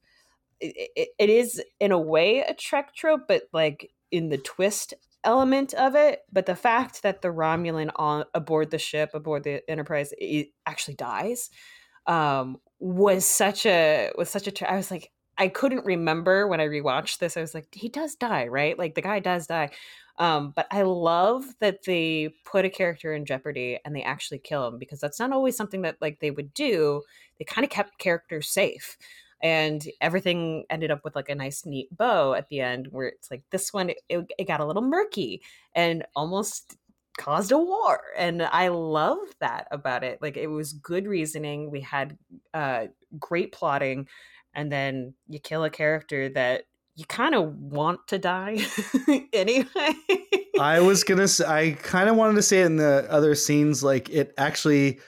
it, it, is in a way a Trek trope, but like in the twist element of it. But the fact that the Romulan on aboard the ship, aboard the Enterprise, actually dies, um, was such a was such a. Tra- I was like, I couldn't remember when I rewatched this. I was like, he does die, right? Like the guy does die. Um, but I love that they put a character in jeopardy and they actually kill him because that's not always something that like they would do. They kind of kept characters safe and everything ended up with like a nice neat bow at the end where it's like this one it, it got a little murky and almost caused a war and i love that about it like it was good reasoning we had uh great plotting and then you kill a character that you kind of want to die anyway I was gonna. Say, I kind of wanted to say it in the other scenes. Like it actually,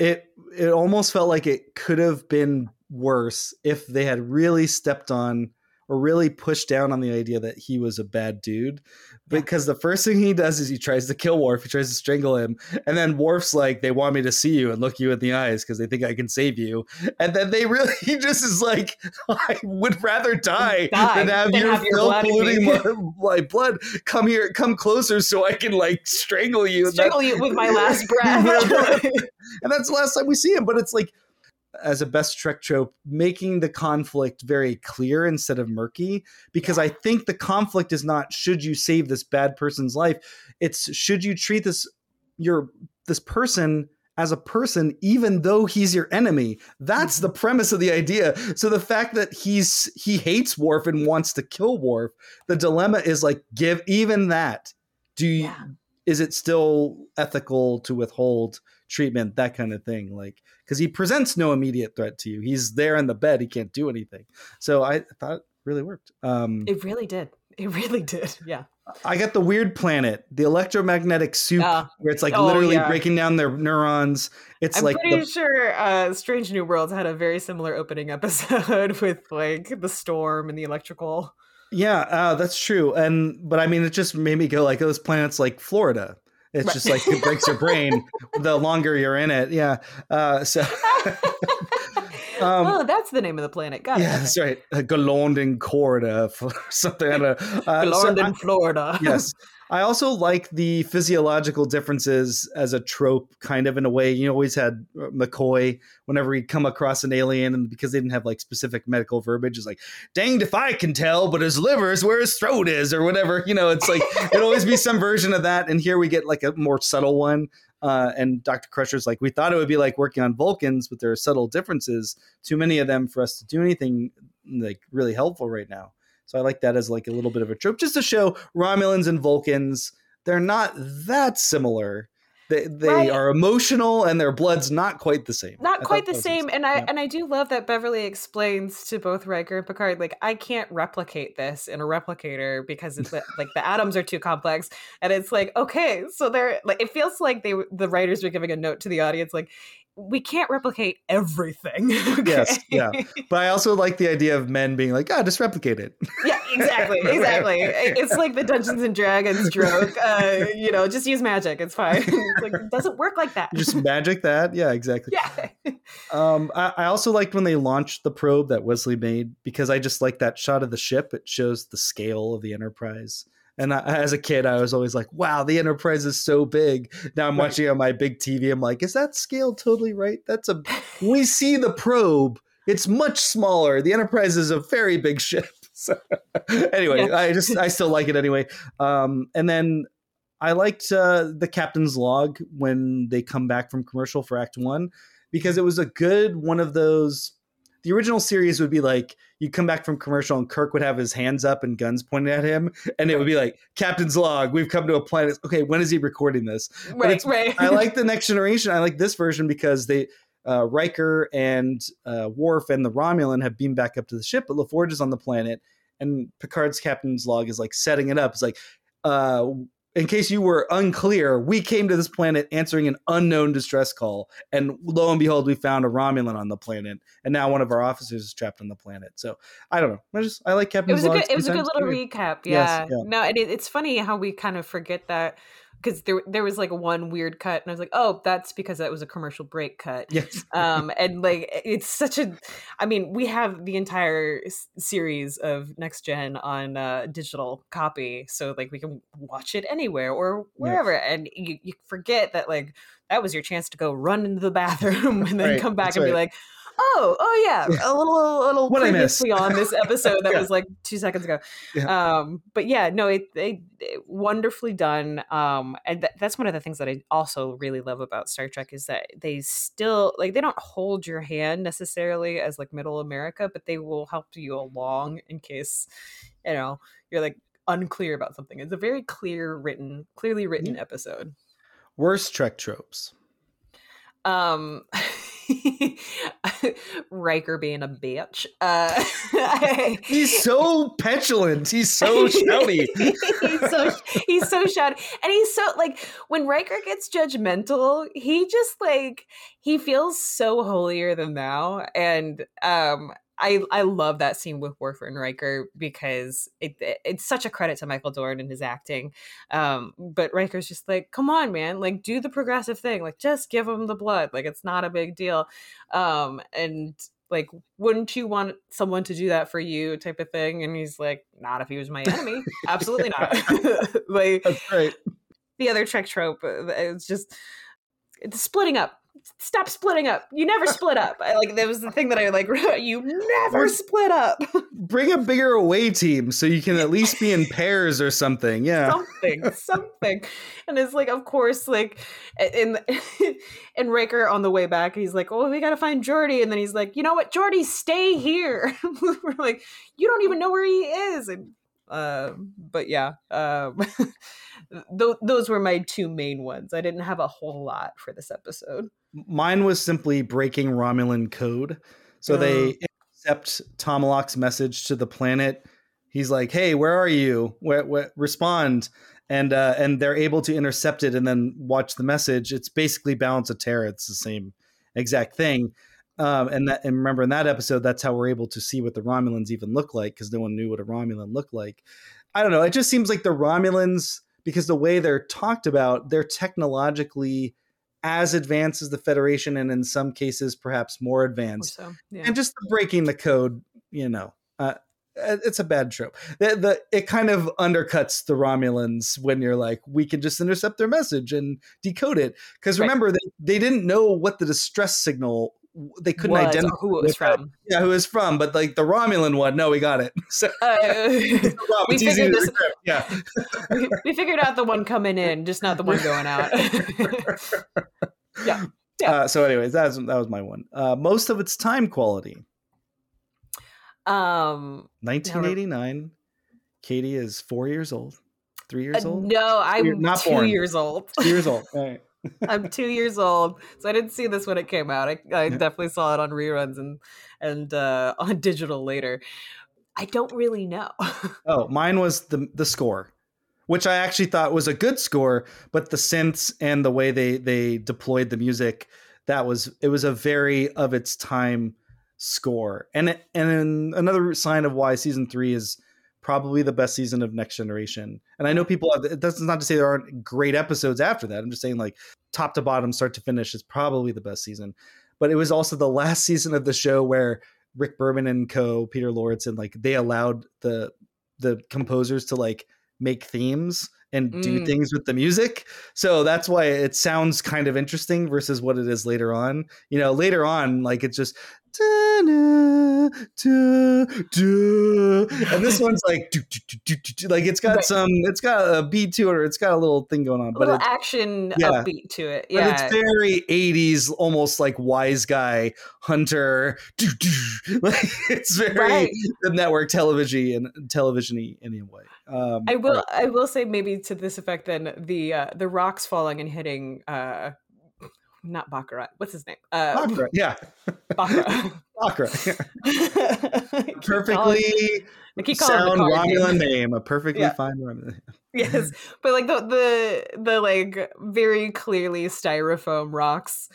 it it almost felt like it could have been worse if they had really stepped on or really pushed down on the idea that he was a bad dude. Because the first thing he does is he tries to kill Worf. He tries to strangle him, and then Worf's like, "They want me to see you and look you in the eyes because they think I can save you." And then they really, he just is like, "I would rather die, Die than have than your have your filth blood polluting my, my blood. Come here, come closer, so I can like strangle you." Strangle you with my last breath and that's the last time we see him. But it's like, as a best Trek trope, making the conflict very clear instead of murky. Because I think the conflict is not should you save this bad person's life. It's should you treat this your this person as a person, even though he's your enemy. That's the mm-hmm. premise of the idea. So the fact that he's he hates Worf and wants to kill Worf, the dilemma is like, give even that. Do you, Yeah. is it still ethical to withhold treatment, that kind of thing? Like, because he presents no immediate threat to you. He's there in the bed. He can't do anything. So I thought it really worked. Um, It really did. It really did. Yeah. I got the weird planet, the electromagnetic soup, Ah. where it's like Oh, literally yeah. breaking down their neurons. It's like I'm like pretty the, sure uh, Strange New Worlds had a very similar opening episode with like the storm and the electrical. yeah, uh, that's true. And but I mean, it just made me go like, oh, this planet's like Florida. It's Right. just like it breaks your brain the longer you're in it. Yeah. Uh, so Um, oh, that's the name of the planet. Got yeah, it. that's right. Uh, Galorndon Corda, something. I don't know. Uh, so I- Florida. yes. I also like the physiological differences as a trope, kind of in a way. You always had uh, McCoy whenever he'd come across an alien, and because they didn't have like specific medical verbiage, it's like, danged if I can tell, but his liver's where his throat is, or whatever. You know, it's like it'd always be some version of that. And here we get like a more subtle one. Uh, and Dr. Crusher's like, we thought it would be like working on Vulcans, but there are subtle differences, too many of them for us to do anything like really helpful right now. So I like that as like a little bit of a trope, just to show Romulans and Vulcans they're not that similar. They they Right. are emotional and their blood's not quite the same. Not thought quite the same, and I Yeah. and I do love that Beverly explains to both Riker and Picard, like I can't replicate this in a replicator because it's like the atoms are too complex, and it's like okay, so they're like it feels like they the writers were giving a note to the audience, like we can't replicate everything. Yes, yeah. But I also like the idea of men being like, ah, just replicate it. Yeah, exactly, exactly. It's like the Dungeons and Dragons joke. Uh, you know, just use magic. It's fine. It's like it doesn't work like that. just magic that. Yeah, exactly. yeah. Um, I, I also liked when they launched the probe that Wesley made because I just like that shot of the ship. It shows the scale of the Enterprise. And I, as a kid, I was always like, "Wow, the Enterprise is so big." Now I'm Right. watching on my big TV. I'm like, "Is that scale totally right?" That's a. We see the probe, it's much smaller. The Enterprise is a very big ship. So, anyway, Yeah. I just I still like it anyway. Um, and then I liked uh, the captain's log when they come back from commercial for Act One because it was a good one of those. The original series would be like you come back from commercial and Kirk would have his hands up and guns pointed at him, and it would be like Captain's log. We've come to a planet. Okay, when is he recording this? Right, right. I like the next generation. I like this version because they uh, Riker and uh, Worf and the Romulan have beamed back up to the ship, but LaForge is on the planet, and Picard's captain's log is like setting it up. It's like, uh, in case you were unclear, we came to this planet answering an unknown distress call, and lo and behold, we found a Romulan on the planet, and now one of our officers is trapped on the planet. So I don't know. I just I like Captain. it was a good it was a good little recap Yes, yeah, yeah. no and it, it's funny how we kind of forget that because there there was like one weird cut and i was like oh that's because that was a commercial break cut. Yes. um and like it's such a i mean we have the entire s- series of next gen on uh digital copy so like we can watch it anywhere or wherever and you, you forget that like that was your chance to go run into the bathroom and then Right, come back that's and be like oh oh yeah a little a little What previously on this episode that Yeah. was like two seconds ago Yeah. um but yeah no it, it, it wonderfully done um and th- that's one of the things that i also really love about star trek is that they still like they don't hold your hand necessarily as like middle america but they will help you along in case you know you're like unclear about something it's a very clear written clearly written episode Worst Trek tropes. Um Riker being a bitch. Uh, He's so petulant. He's so shouty. he's so he's so shouty, and he's so like when Riker gets judgmental, he just like he feels so holier than thou, and um. I, I love that scene with Worf and Riker because it, it- it's such a credit to Michael Dorn and his acting. Um, but Riker's just like, come on, man, like do the progressive thing, like just give him the blood, like it's not a big deal. Um, and like, wouldn't you want someone to do that for you, type of thing? And he's like, not if he was my enemy, absolutely not. like That's right. the other Trek trope, uh, it's just it's splitting up. Stop splitting up. You never split up. I, like that was the thing that I like. You never We're- split up. Bring a bigger away team so you can at least be in pairs or something. Yeah. something, something. And it's like, of course, like in in Riker on the way back, he's like, "Oh, we got to find Geordi," and then he's like, "You know what, Geordi, stay here." We're like, "You don't even know where he is." And uh, but yeah, um, th- those were my two main ones. I didn't have a whole lot for this episode. Mine was simply breaking Romulan code. So they intercept Tomalak's message to the planet. He's like, "Hey, where are you? Where, where, respond!" And uh, and they're able to intercept it and then watch the message. It's basically Balance of Terror. It's the same exact thing. Um, and that and remember in that episode, that's how we're able to see what the Romulans even look like because no one knew what a Romulan looked like. I don't know. It just seems like the Romulans, because the way they're talked about, they're technologically as advanced as the Federation, and in some cases, perhaps more advanced. So yeah. And just the breaking the code, you know, uh, it's a bad trope. The, the it kind of undercuts the Romulans when you're like, we can just intercept their message and decode it. Because Right. remember, they, they didn't know what the distress signal. They couldn't Was, identify who it was from. Yeah, who it was from, but like the Romulan one, no, we got it. So Uh, we figured this- Yeah. we, we figured out the one coming in, just not the one going out. yeah. Yeah. Uh, so, anyways, that was that was my one. Uh, most of its time quality. Um. 1989. Katie is four years old. Three years uh, old. no, I'm not two born. years old. Two years old. All right. I'm two years old, so I didn't see this when it came out. I, I definitely saw it on reruns and and uh, on digital later. I don't really know. Oh, mine was the the score, which I actually thought was a good score, but the synths and the way they they deployed the music, that was it was a very of its time score. And it, and another sign of why season 3 is probably the best season of Next Generation. And I know people have that's not to say there aren't great episodes after that. I'm just saying like top to bottom, start to finish is probably the best season. But it was also the last season of the show where Rick Berman and co Peter Lawrence and like they allowed the the composers to like make themes and do Mm. things with the music. So that's why it sounds kind of interesting versus what it is later on. You know, later on, like it's just da-na, da, da. and this one's like do, do, do, do, do, do. like it's got Right. some it's got a beat to it or it's got a little thing going on. A But little it's action yeah. upbeat to it. yeah but it's very 80s, almost like wise guy, hunter. Like it's very Right. the network television and televisiony in a way. Um, I will. right. I will say maybe to this effect. Then the uh, the rocks falling and hitting. uh not Baccarat. What's his name? Uh, Baccarat, yeah, Baccarat. Baccarat. I perfectly I keep calling sound it the card. Romulan name, a perfectly Yeah. fine Romulan. yes but like the the the like very clearly styrofoam rocks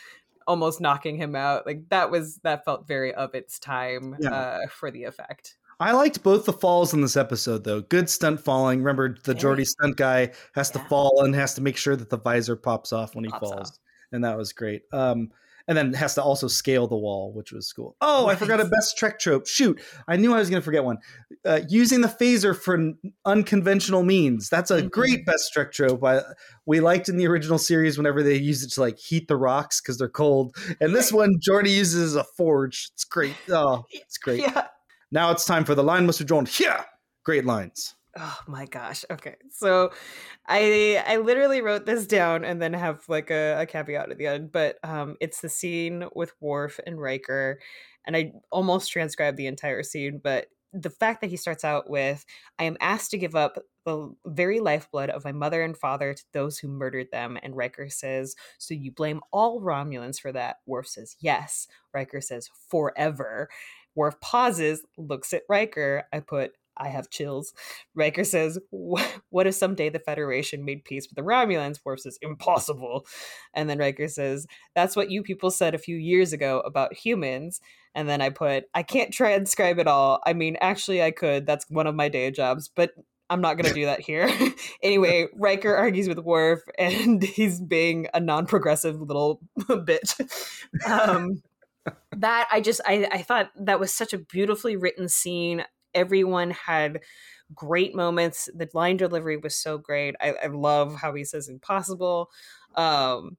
almost knocking him out like that was that felt very of its time Yeah. uh for the effect I liked both the falls in this episode, though. Good stunt falling. Remember, the Geordi stunt guy has to fall and has to make sure that the visor pops off when he Pops falls, off. and that was great. Um, and then has to also scale the wall, which was cool. Oh, I forgot a best Trek trope. Shoot, I knew I was going to forget one. Uh, using the phaser for unconventional means. That's a Mhm. great best Trek trope. I, we liked in the original series whenever they use it to like heat the rocks because they're cold, and this one Geordi uses as a forge. It's great. Oh, it's great. yeah Now it's time for the line must have drawn. Here. Great lines. oh my gosh. Okay. So i i literally wrote this down and then have like a, a caveat at the end but um it's the scene with Worf and Riker and i almost transcribed the entire scene but the fact that he starts out with i am asked to give up the very lifeblood of my mother and father to those who murdered them and Riker says so you blame all Romulans for that. Worf says yes. Riker says forever Worf pauses looks at Riker I put I have chills Riker says, "What if someday the Federation made peace with the Romulans?" Worf says, "Impossible." And then Riker says, "That's what you people said a few years ago about humans." And then I put, "I can't transcribe it all. I mean, actually, I could. That's one of my day jobs, but." I'm not going to do that here. anyway, Riker argues with Worf, and he's being a non-progressive little bitch. Um, that I just I, I thought that was such a beautifully written scene. Everyone had great moments. The line delivery was so great. I, I love how he says impossible. Um,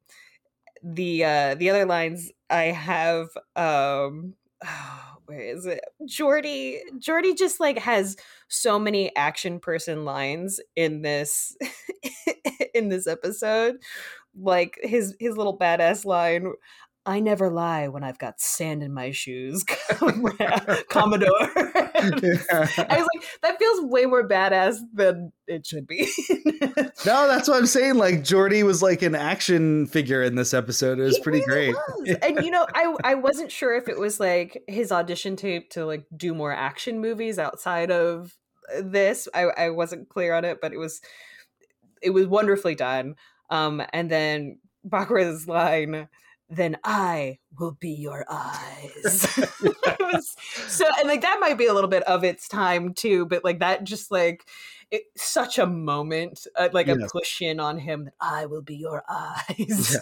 the uh the other lines I have um where is it? Geordi Geordi just like has so many action person lines in this in this episode. Like his his little badass line I never lie when I've got sand in my shoes, Commodore. I was like, that feels way more badass than it should be. no, that's what I'm saying. Like Geordi was like an action figure in this episode. It was He pretty really great. was. And you know, I I wasn't sure if it was like his audition tape to like do more action movies outside of this. I I wasn't clear on it, but it was it was wonderfully done. Um, and then Bochra's line, "Then I will be your eyes." it was so, and like that might be a little bit of its time too, but like that just like. It, such a moment, uh, like a push in on him that I will be your eyes.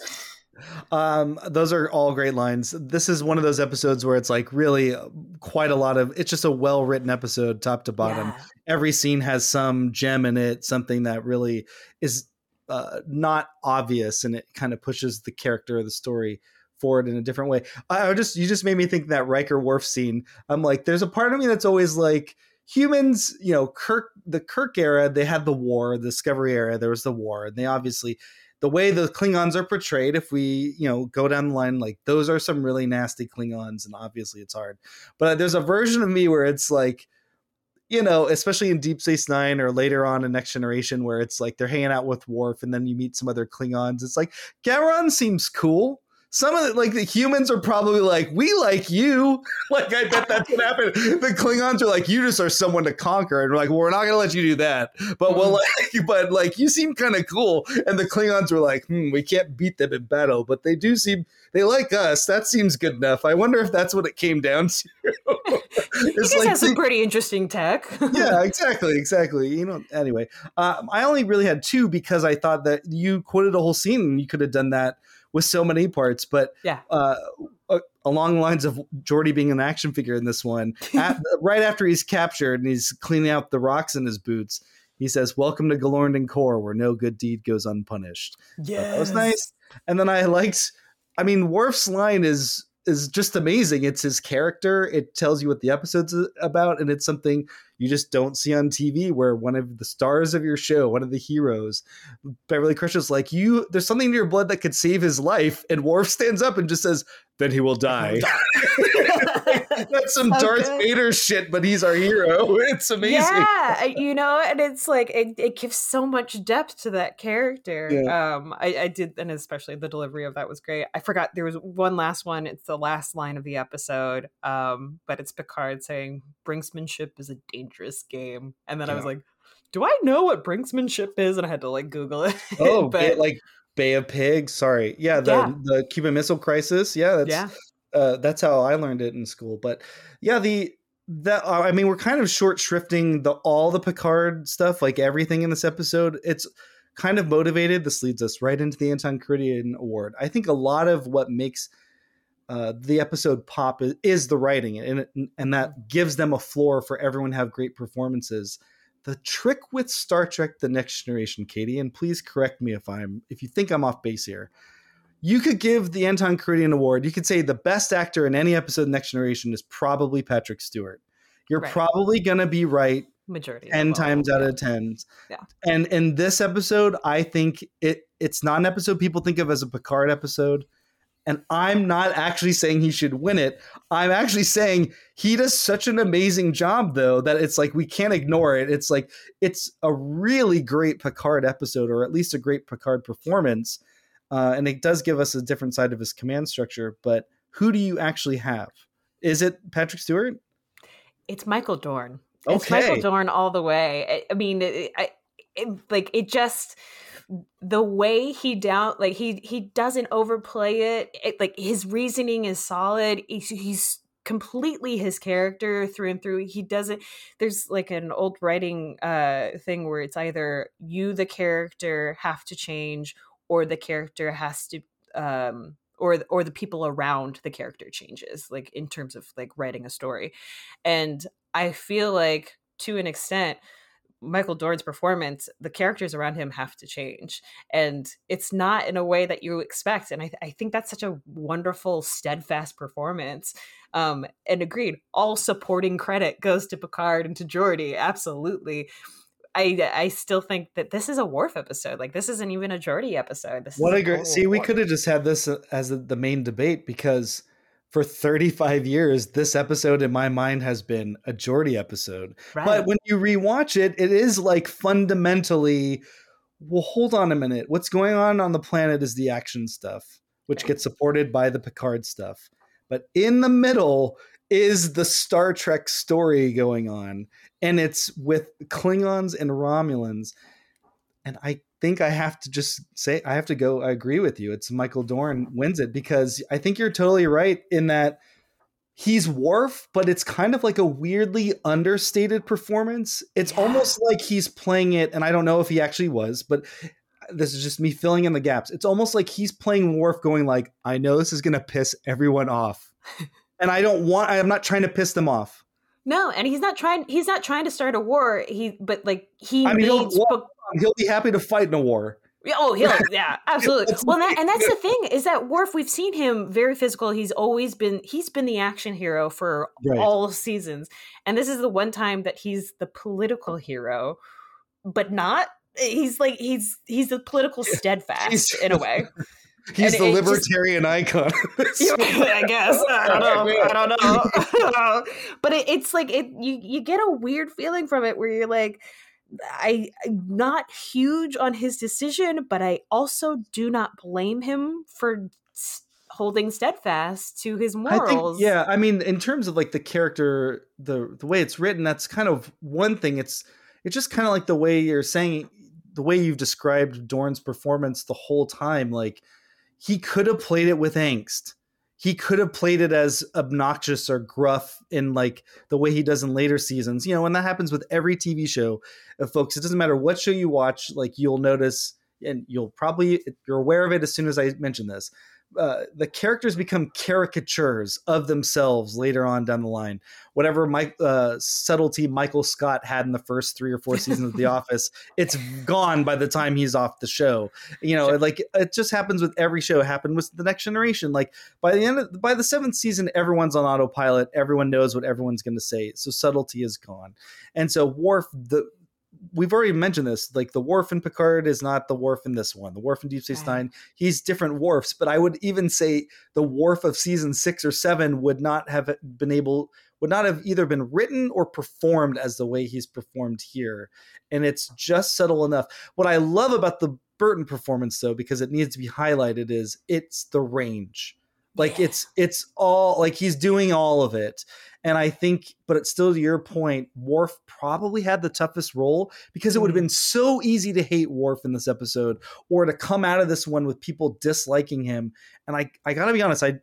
Um, those are all great lines. This is one of those episodes where it's like really uh, quite a lot of. It's just a well written episode, top to bottom. Yeah. Every scene has some gem in it, something that really is uh, not obvious, and it kind of pushes the character of the story forward in a different way. I, I just you just made me think that Riker Worf scene. I'm like, there's a part of me that's always like humans. You know, Kirk the Kirk era, they had the war. The Discovery era, there was the war, and they obviously the way the Klingons are portrayed, if we, you know, go down the line, like those are some really nasty Klingons, and obviously it's hard. But there's a version of me where it's like, you know, especially in Deep Space Nine or later on in Next Generation, where it's like they're hanging out with Worf, and then you meet some other Klingons. It's like Gowron seems cool. Some of the like the humans are probably like, we like you. like I bet that's what happened. The Klingons are like, you just are someone to conquer, and we're like, well, we're not gonna let you do that. But well, like, but like you seem kind of cool. And the Klingons were like, hmm, we can't beat them in battle, but they do seem they like us. That seems good enough. I wonder if that's what it came down to. You it's guys have some pretty interesting tech. yeah, exactly, exactly. You know, anyway, um, I only really had two because I thought that you quoted a whole scene and you could have done that with so many parts. But Yeah. uh, uh, along the lines of Geordi being an action figure in this one, at, right after he's captured and he's cleaning out the rocks in his boots, he says, "Welcome to Galorndon Core, where no good deed goes unpunished." Yeah, that was nice. And then I liked, I mean, Worf's line is is just amazing. It's his character. It tells you what the episode's about, and it's something you just don't see on TV. Where one of the stars of your show, one of the heroes, Beverly Crusher's like, you. There's something in your blood that could save his life, and Worf stands up and just says, "Then he will die." That's some So Darth good. Vader shit, but he's our hero. It's amazing. Yeah, you know, and it's like it, it gives so much depth to that character. Um, I, I did, and especially the delivery of that was great. I forgot there was one last one. It's the last line of the episode, um, but it's Picard saying, "Brinksmanship is a dangerous game," and then I was like, "Do I know what brinksmanship is?" And I had to like Google it. Oh, but Bay- like Bay of Pigs. Sorry, yeah, the Yeah. the Cuban Missile Crisis. Yeah, that's yeah, uh, that's how I learned it in school. But yeah, the that I mean, we're kind of short shrifting the all the Picard stuff, like everything in this episode. It's kind of motivated. This leads us right into the Anton Crudian Award. I think a lot of what makes uh, the episode pop is, is the writing, and and that gives them a floor for everyone to have great performances. The trick with Star Trek: The Next Generation, Katie, and please correct me if I'm if you think I'm off base here you could give the Anton Crudian Award. You could say the best actor in any episode of Next Generation is probably Patrick Stewart. You're Right. probably going to be right majority. of 10 all, times out yeah. of 10. Yeah. And in this episode, I think it it's not an episode people think of as a Picard episode. And I'm not actually saying he should win it. I'm actually saying he does such an amazing job, though, that it's like we can't ignore it. It's like it's a really great Picard episode, or at least a great Picard performance. Uh, and it does give us a different side of his command structure. But who do you actually have? Is it Patrick Stewart? It's Michael Dorn. It's Michael Dorn all the way. I, I mean, it, I, it, like it just the way he down like he he doesn't overplay it. it like his reasoning is solid. He's, he's completely his character through and through. He doesn't. There's like an old writing uh thing where it's either you the character have to change or the character has to um or or the people around the character changes like in terms of like writing a story and i feel like to an extent Michael Dorn's performance, the characters around him have to change. And it's not in a way that you expect. And I, th- I think that's such a wonderful, steadfast performance. Um, and agreed, all supporting credit goes to Picard and to Geordi. Absolutely. I I still think that this is a Worf episode. Like this isn't even a Geordi episode. This what a great see. We could have just had this uh, as the main debate because for 35 years, this episode in my mind has been a Geordi episode. Right. But when you rewatch it, it is like fundamentally, well, hold on a minute. What's going on on the planet is the action stuff, which gets supported by the Picard stuff. But in the middle is the Star Trek story going on, and it's with Klingons and Romulans. And I think I have to just say I have to go. I agree with you. It's Michael Dorn wins it because I think you're totally right in that he's Worf, but it's kind of like a weirdly understated performance. It's yeah. almost like he's playing it, and I don't know if he actually was, but uh, this is just me filling in the gaps. It's almost like he's playing Worf, going like, "I know this is going to piss everyone off, and I don't want. I'm not trying to piss them off." No, and he's not trying. He's not trying to start a war. He, but like he I mean, made he'll be happy to fight in a war. Oh, he'll yeah, absolutely. well, that, and that's the thing is that Worf. We've seen him very physical. He's always been he's been the action hero for right. all seasons, and this is the one time that he's the political hero, but not. He's like he's he's the political steadfast in a way. He's and the libertarian just, icon. I guess I don't know. I don't know. but it, it's like it. You you get a weird feeling from it where you're like, I I'm not huge on his decision, but I also do not blame him for holding steadfast to his morals. I think, yeah, I mean, in terms of like the character, the the way it's written, that's kind of one thing. It's it's just kind of like the way you're saying, the way you've described Dorn's performance the whole time. Like he could have played it with angst he could have played it as obnoxious or gruff in like the way he does in later seasons. You know, and that happens with every TV show, uh, folks. It doesn't matter what show you watch, like you'll notice, and you'll probably you're aware of it as soon as I mention this uh, the characters become caricatures of themselves later on down the line. Whatever Mike uh, subtlety Michael Scott had in the first three or four seasons of The Office, it's gone by the time he's off the show. You know, like it just happens with every show. It happened with the Next Generation. Like by the end of by the seventh season, everyone's on autopilot. Everyone knows what everyone's going to say. So subtlety is gone. And so Worf, the we've already mentioned this. Like the Worf in Picard is not the Worf in this one. The Worf in Deep Space Nine, he's different Worfs. But I would even say the Worf of season six or seven would not have been able, would not have either been written or performed as the way he's performed here. And it's just subtle enough. What I love about the Burton performance, though, because it needs to be highlighted, is it's the range. Like yeah. it's it's all like he's doing all of it and I think, but it's still to your point, Worf probably had the toughest role because it would have mm-hmm. been so easy to hate Worf in this episode or to come out of this one with people disliking him. And I, I gotta be honest, I,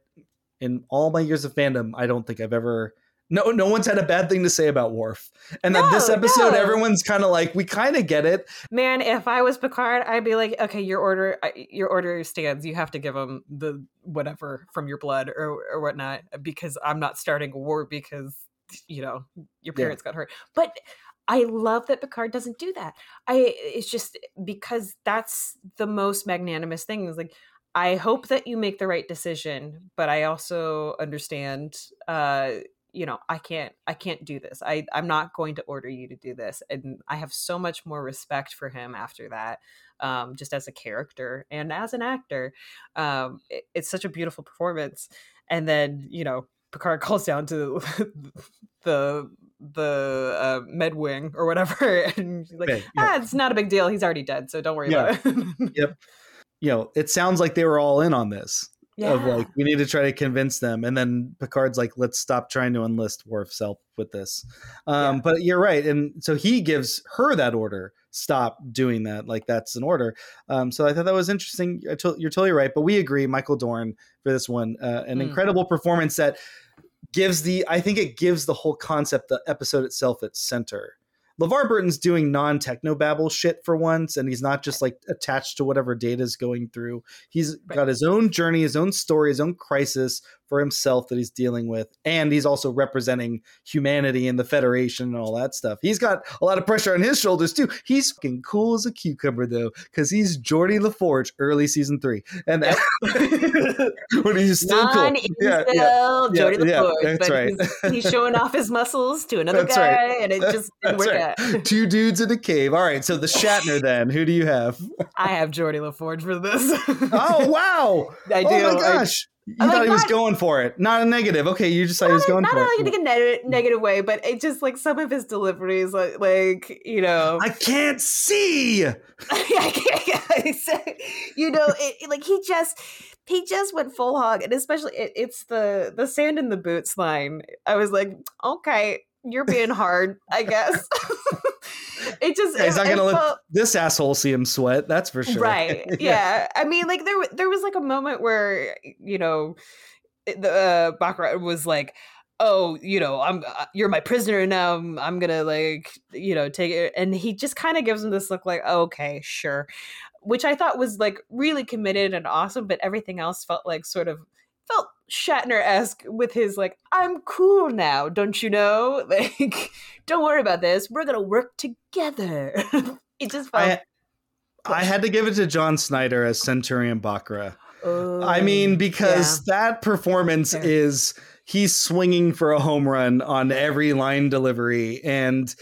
in all my years of fandom, I don't think I've ever no, no one's had a bad thing to say about Worf. And no, this episode, no. everyone's kind of like, we kind of get it. Man, if I was Picard, I'd be like, okay, your order, your order stands. You have to give him the whatever from your blood or or whatnot, because I'm not starting a war because you know your parents yeah. got hurt. But I love that Picard doesn't do that. I it's just because that's the most magnanimous thing. Is like I hope that you make the right decision, but I also understand. uh you know i can't i can't do this. I i'm not going to order you to do this. And i have so much more respect for him after that um, just as a character and as an actor. Um, it, it's such a beautiful performance. And then you know picard calls down to the the uh, med wing or whatever and she's like ah, it's not a big deal. He's already dead so don't worry yeah. about it. Yep. You know it sounds like they were all in on this yeah. of like we need to try to convince them. And then picard's like let's stop trying to enlist worf's help with this. Um, yeah. but you're right. And so he gives her that order stop doing that. Like that's an order. Um, so i thought that was interesting. You're totally right. But we agree michael dorn for this one uh, an mm. incredible performance that gives the i think it gives the whole concept the episode itself its center LeVar Burton's doing non technobabble shit for once, and he's not just like attached to whatever data is going through. He's Right. got his own journey, his own story, his own crisis for himself that he's dealing with. And he's also representing humanity and the Federation and all that stuff. He's got a lot of pressure on his shoulders too. He's fucking cool as a cucumber though, because he's Geordi La Forge early season three. And when he's still cool. Yeah, yeah. incel Yeah, Geordi yeah, that's but right. he's, he's showing off his muscles to another That's guy, right. and it just didn't That's work right. out. Two dudes in a cave. All right, so the Shatner then. Who do you have? I have Geordi La Forge for this. Oh wow! I do. Oh my I- gosh! you I thought like he was not- going for it. Not a negative. Okay, you just thought he was going not for in like it. a neg- negative way, but it just like some of his deliveries, like, like you know, I can't see. I can't- you know, it, it- like he just he just went full hog, and especially it, it's the the sand in the boots line. I was like, okay, you're being hard, I guess. it just Yeah, he's not gonna let felt- this asshole see him sweat. That's for sure. Right. Yeah. I mean, like there, there was like a moment where you know, the uh, Baccarat was like, "Oh, you know, I'm uh, you're my prisoner now. I'm, I'm gonna like, you know, take it." And he just kind of gives him this look, like, "Okay, sure," which I thought was like really committed and awesome. But everything else felt like sort of felt Shatner esque with his like, "I'm cool now, don't you know? Like, don't worry about this. We're gonna work together." it just felt. I, I had to give it to John Snyder as Centurion Bochra. I Oh, mean, because that performance Fair. is he's swinging for a home run on every line delivery, and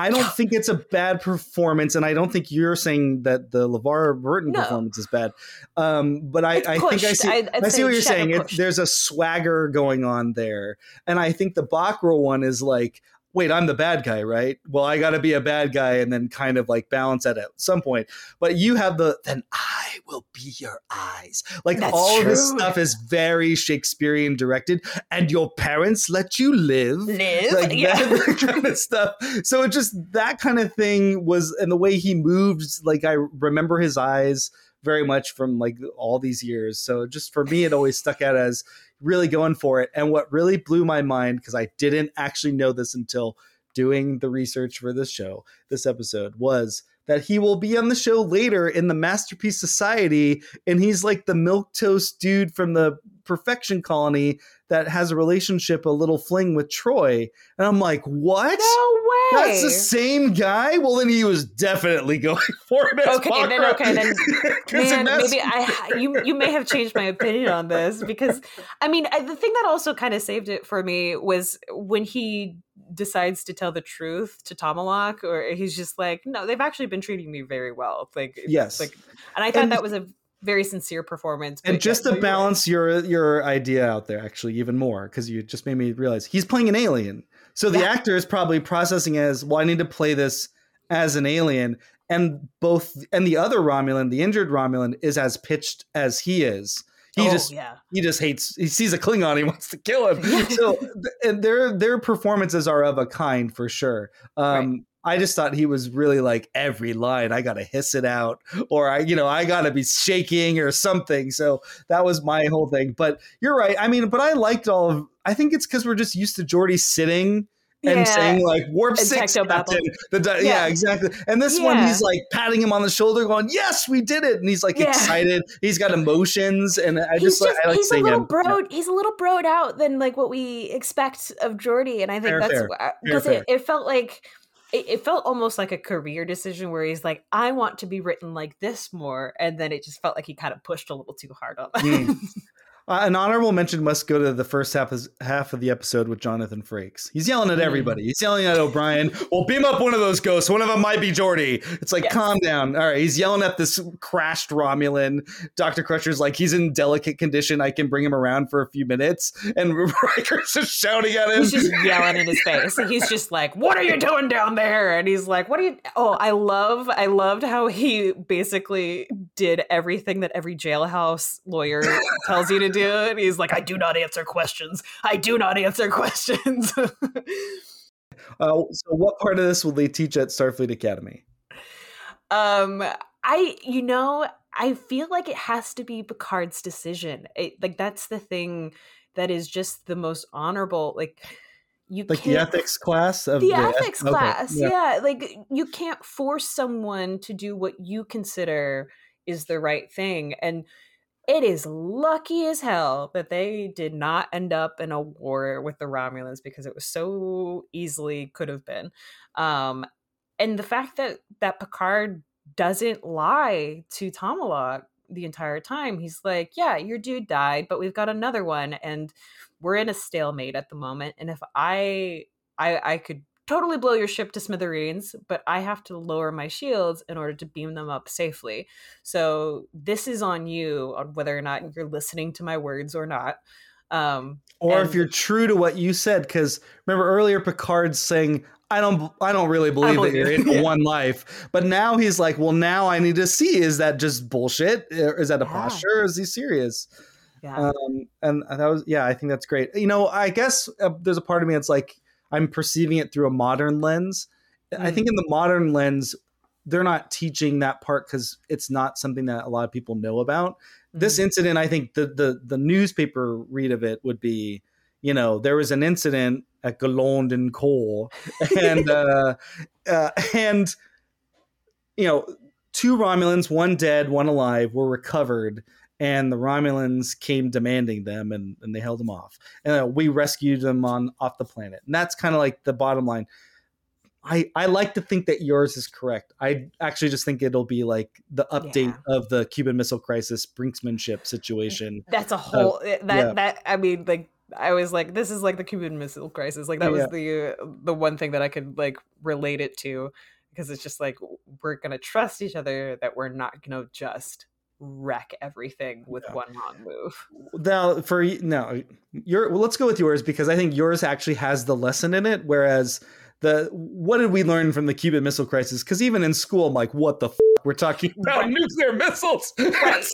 I don't think it's a bad performance. And I don't think you're saying that the LeVar Burton No. performance is bad. Um, but I, I think I see. I'd I see what you're saying. It, there's a swagger going on there, and I think the Bochra one is like, wait, I'm the bad guy, right? Well, I got to be a bad guy, and then kind of like balance that at some point. But you have the then I will be your eyes. Like That's all of this stuff is very Shakespearean directed, and your parents let you live live. like yeah. that kind of stuff. So it just that kind of thing was, and the way he moved, like I remember his eyes very much from like all these years. So just for me, it always stuck out as really going for it. And what really blew my mind because I didn't actually know this until doing the research for this show, this episode was that he will be on the show later in the Masterpiece Society, and he's like the milk toast dude from the Perfection Colony that has a relationship, a little fling with Troi. And I'm like, what? no way. That's the same guy? Well, then he was definitely going for it. Okay, then- okay, then- Man, maybe I you you may have changed my opinion on this because I mean I, the thing that also kind of saved it for me was when he decides to tell the truth to Tomalak, or he's just like, no, they've actually been treating me very well. Like, Yes. like, and I thought And- that was a very sincere performance. and just to right. balance your your idea out there actually even more because you just made me realize he's playing an alien so the Yeah. actor is probably processing as well i need to play this as an alien and both and the other romulan the injured romulan is as pitched as he is he Oh, just yeah. he just hates he sees a klingon he wants to kill him so and their their performances are of a kind for sure um I just thought he was really like every line I gotta hiss it out or I you know I gotta be shaking or something. So that was my whole thing. But you're right. I mean but I liked all of I think it's because we're just used to Geordi sitting and Yeah. saying like warp And six captain. the di- yeah. Yeah. exactly. And this one he's like patting him on the shoulder going yes we did it. And he's like Yeah. excited. He's got emotions and I he's just, like just I like he's a little him. Broed he's a little broed out than like what we expect of Geordi, and I think Fair, that's because it, it felt like it, it felt almost like a career decision where he's like, I want to be written like this more, and then it just felt like he kind of pushed a little too hard on that. Mm. Uh, an honorable mention must go to the first half of, half of the episode with Jonathan Frakes. He's yelling at Mm. everybody. He's yelling at O'Brien. Well, beam up one of those ghosts. One of them might be Geordi. It's like, Yes. calm down. All right. He's yelling at this crashed Romulan. Dr. Crusher's like, he's in delicate condition. I can bring him around for a few minutes. And Riker's just shouting at him. He's just yelling in his face. He's just like, "What are you doing down there?" And he's like, "What are you?" Oh, I love, I loved how he basically did everything that every jailhouse lawyer tells you to do. And he's like, "I do not answer questions. I do not answer questions." Uh, so, what part of this will they teach at Starfleet Academy? um, I, you know, I feel like it has to be Picard's decision. It, like that's the thing that is just the most honorable. Like you like the can't ethics class of the eth- ethics okay, class yeah. yeah. like you can't force someone to do what you consider is the right thing and it is lucky as hell that they did not end up in a war with the romulans because it was so easily could have been. Um and the fact that that picard doesn't lie to Tomalak the entire time he's like yeah your dude died but we've got another one and we're in a stalemate at the moment and if i i i could totally blow your ship to smithereens but i have to lower my shields in order to beam them up safely. So this is on you on whether or not you're listening to my words or not um or if you're true to what you said because remember earlier picard's saying i don't i don't really believe, believe that you're in Yeah. one life. But now he's like well now i need to see is that just bullshit? Is that a Yeah. posture? Or is he serious? Yeah. Um and that was yeah i think that's great. You know i guess uh, there's a part of me that's like i'm perceiving it through a modern lens i Mm. think in the modern lens they're not teaching that part because it's not something that a lot of people know about this Mhm. incident i think the the the newspaper read of it would be you know there was an incident at Cole and uh, uh and you know two romulans one dead one alive were recovered and the romulans came demanding them and, and they held them off and uh, we rescued them on off the planet and that's kind of like the bottom line I, I like to think that yours is correct. I actually just think it'll be like the update of the Cuban Missile Crisis brinksmanship situation. that's a whole eh, that yeah. that i mean like i was like this is like the cuban missile crisis like that was Yeah. the uh, the one thing that i could like relate it to because it's just like we're gonna trust each other that we're not gonna just wreck everything with Yeah. one wrong move Now, for y- no, your well, let's go with yours because I think yours actually has the lesson in it. Whereas the what did we learn from the Cuban Missile Crisis? Because even in school, I'm like, what the f- we're talking about Right. nuclear missiles. Right.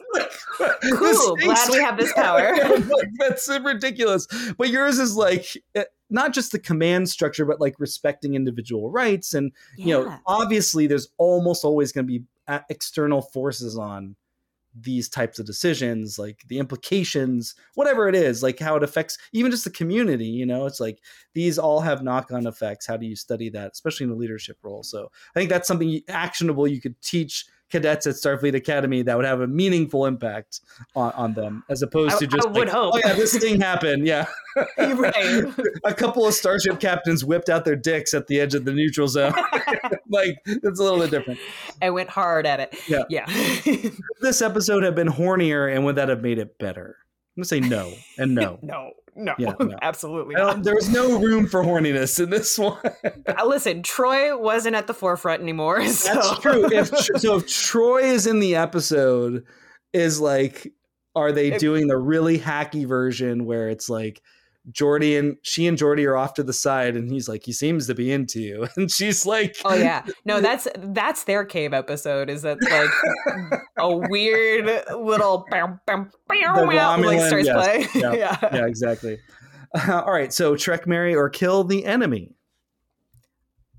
Cool, glad we have this power. like, that's ridiculous. But yours is like eh, not just the command structure, but like respecting individual rights. And you know, obviously, there's almost always going to be uh, external forces on these types of decisions like the implications whatever it is like how it affects even just the community you know? It's like these all have knock-on effects. How do you study that especially in a leadership role? So i think that's something actionable you could teach cadets at starfleet academy that would have a meaningful impact on, on them as opposed I- to just I would like, hope. oh yeah this thing happened. Yeah. Right. A couple of starship captains whipped out their dicks at the edge of the neutral zone. Like it's a little bit different. I went hard at it. Yeah. yeah. This episode have been hornier and would that have made it better i'm gonna say no and no no no, Yeah, no. absolutely I not. there was no room for horniness in this one Uh, listen troi wasn't at the forefront anymore so. that's true if, so if troi is in the episode is like are they doing the really hacky version where it's like Geordi and she and Geordi are off to the side, and he's like, he seems to be into you, and she's like, Oh yeah, no, that's that's their cave episode. Is that like a weird little bam, bam, bam, like starts yes, playing? yeah, yeah. yeah, exactly. Uh, all right, so Trek, marry or kill the enemy.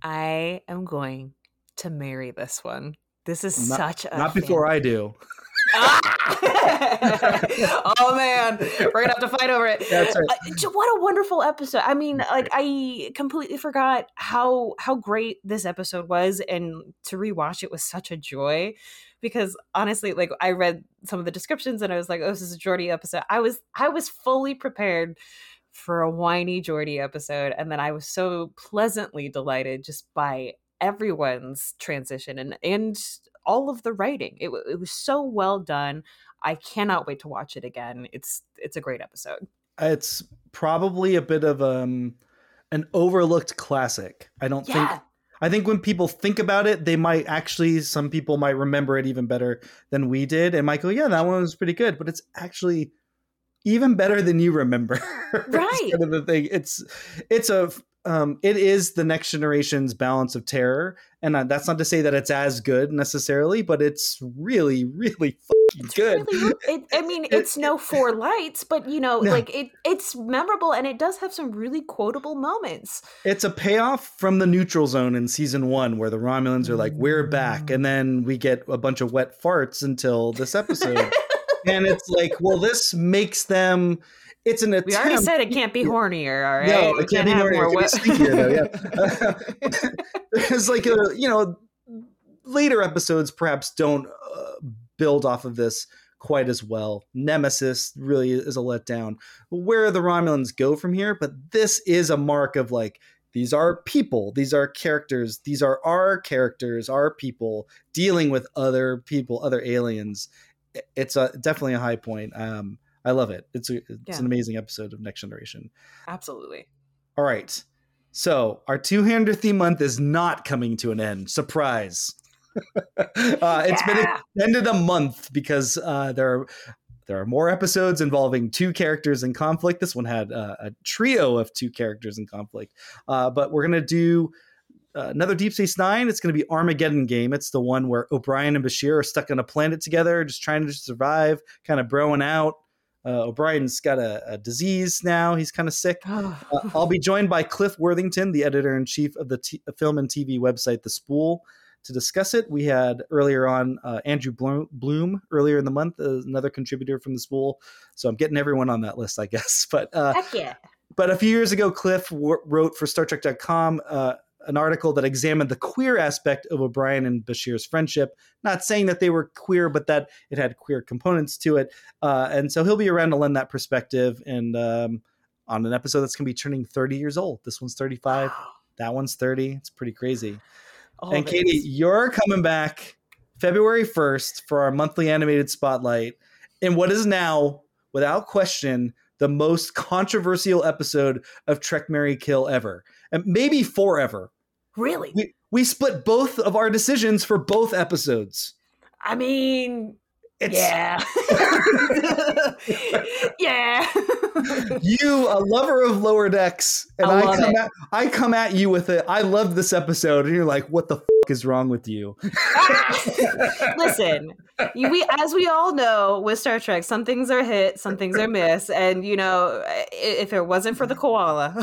I am going to marry this one. This is Not- such a Not before I do. oh man, we're gonna have to fight over it. That's right. Uh, what a wonderful episode! I mean, like I completely forgot how how great this episode was, and to rewatch it was such a joy. Because honestly, like I read some of the descriptions, and I was like, "Oh, this is a Geordi episode." I was I was fully prepared for a whiny Geordi episode, and then I was so pleasantly delighted just by everyone's transition and and all of the writing. It, it was so well done. I cannot wait to watch it again. It's it's a great episode. It's probably a bit of um an overlooked classic. I don't think I think when people think about it, they might actually some people might remember it even better than we did and might go, yeah, that one was pretty good, but it's actually even better than you remember. Right. kind of the thing. It's it's a um, it is the next generation's balance of terror, and that's not to say that it's as good necessarily, but it's really, really fucking It's good. really- it, I mean, It- it's no four lights, but you know, No. like it, it's memorable and it does have some really quotable moments. It's a payoff from the neutral zone in season one, where the Romulans are like, "We're back," and then we get a bunch of wet farts until this episode, and it's like, well, this makes them. It's an attempt. We already said it can't be hornier, all right? No, it can't be have more. It can be stinkier, though, yeah. There's like a you know later episodes perhaps don't uh, build off of this quite as well. Nemesis really is a letdown. Where the Romulans go from here, but this is a mark of like these are people, these are characters, these are our characters, our people dealing with other people, other aliens. It's a definitely a high point. Um, I love it. It's a, it's Yeah. an amazing episode of Next Generation. Absolutely. All right. So our 200th month is not coming to an end. Surprise. uh, it's been Yeah. extended a month because uh, there are there are more episodes involving two characters in conflict. This one had uh, a trio of two characters in conflict. Uh, but we're gonna do uh, another Deep Space Nine. It's gonna be Armageddon game. It's the one where O'Brien and Bashir are stuck on a planet together, just trying to survive, kind of broing out. Uh, O'Brien's got a, a disease now. He's kind of sick. Uh, I'll be joined by Clint Worthington, the editor in chief of the t- film and TV website The Spool, to discuss it. We had earlier on uh, Andrew Bloom, earlier in the month, uh, another contributor from The Spool. So I'm getting everyone on that list, I guess. But uh, yeah. but a few years ago, Cliff w- wrote for StarTrek.com uh, an article that examined the queer aspect of O'Brien and Bashir's friendship. Not saying that they were queer, but that it had queer components to it. Uh, and so he'll be around to lend that perspective and um, on an episode that's going to be turning 30 years old. This one's 35. That one's 30. It's pretty crazy. All and Katie, you're coming back February 1st for our monthly animated spotlight in what is now, without question, the most controversial episode of Trek Mary Kill ever. And maybe forever. Really? We we split both of our decisions for both episodes. I mean, It's yeah. yeah. you, a lover of lower decks, and I I, come it. at I come at you with it. I love this episode, and you're like, "What the f- is wrong with you?" Listen, we as we all know with Star Trek, some things are hit, some things are miss, and you know, if it wasn't for the koala,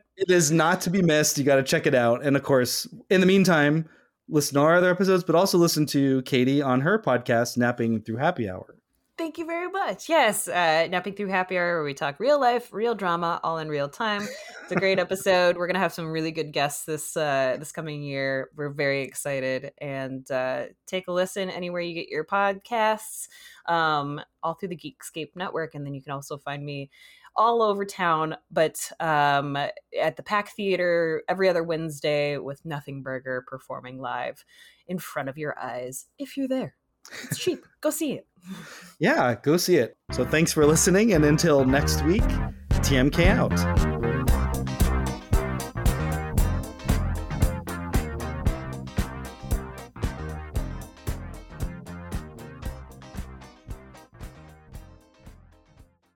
It is not to be missed. You got to check it out. And of course, in the meantime, listen to our other episodes, but also listen to Katie on her podcast, Napping Through Happy Hour. Thank you very much. Yes, uh, napping through happy hour, where we talk real life, real drama, all in real time. It's a great episode. We're gonna have some really good guests this uh, this coming year. We're very excited, and uh, take a listen anywhere you get your podcasts, um, all through the Geekscape network, and then you can also find me all over town, but um, at the Pack Theater every other Wednesday with Nothing Burger performing live in front of your eyes if you're there. It's cheap. Go see it. Yeah, go see it. So thanks for listening. And until next week, TMK out.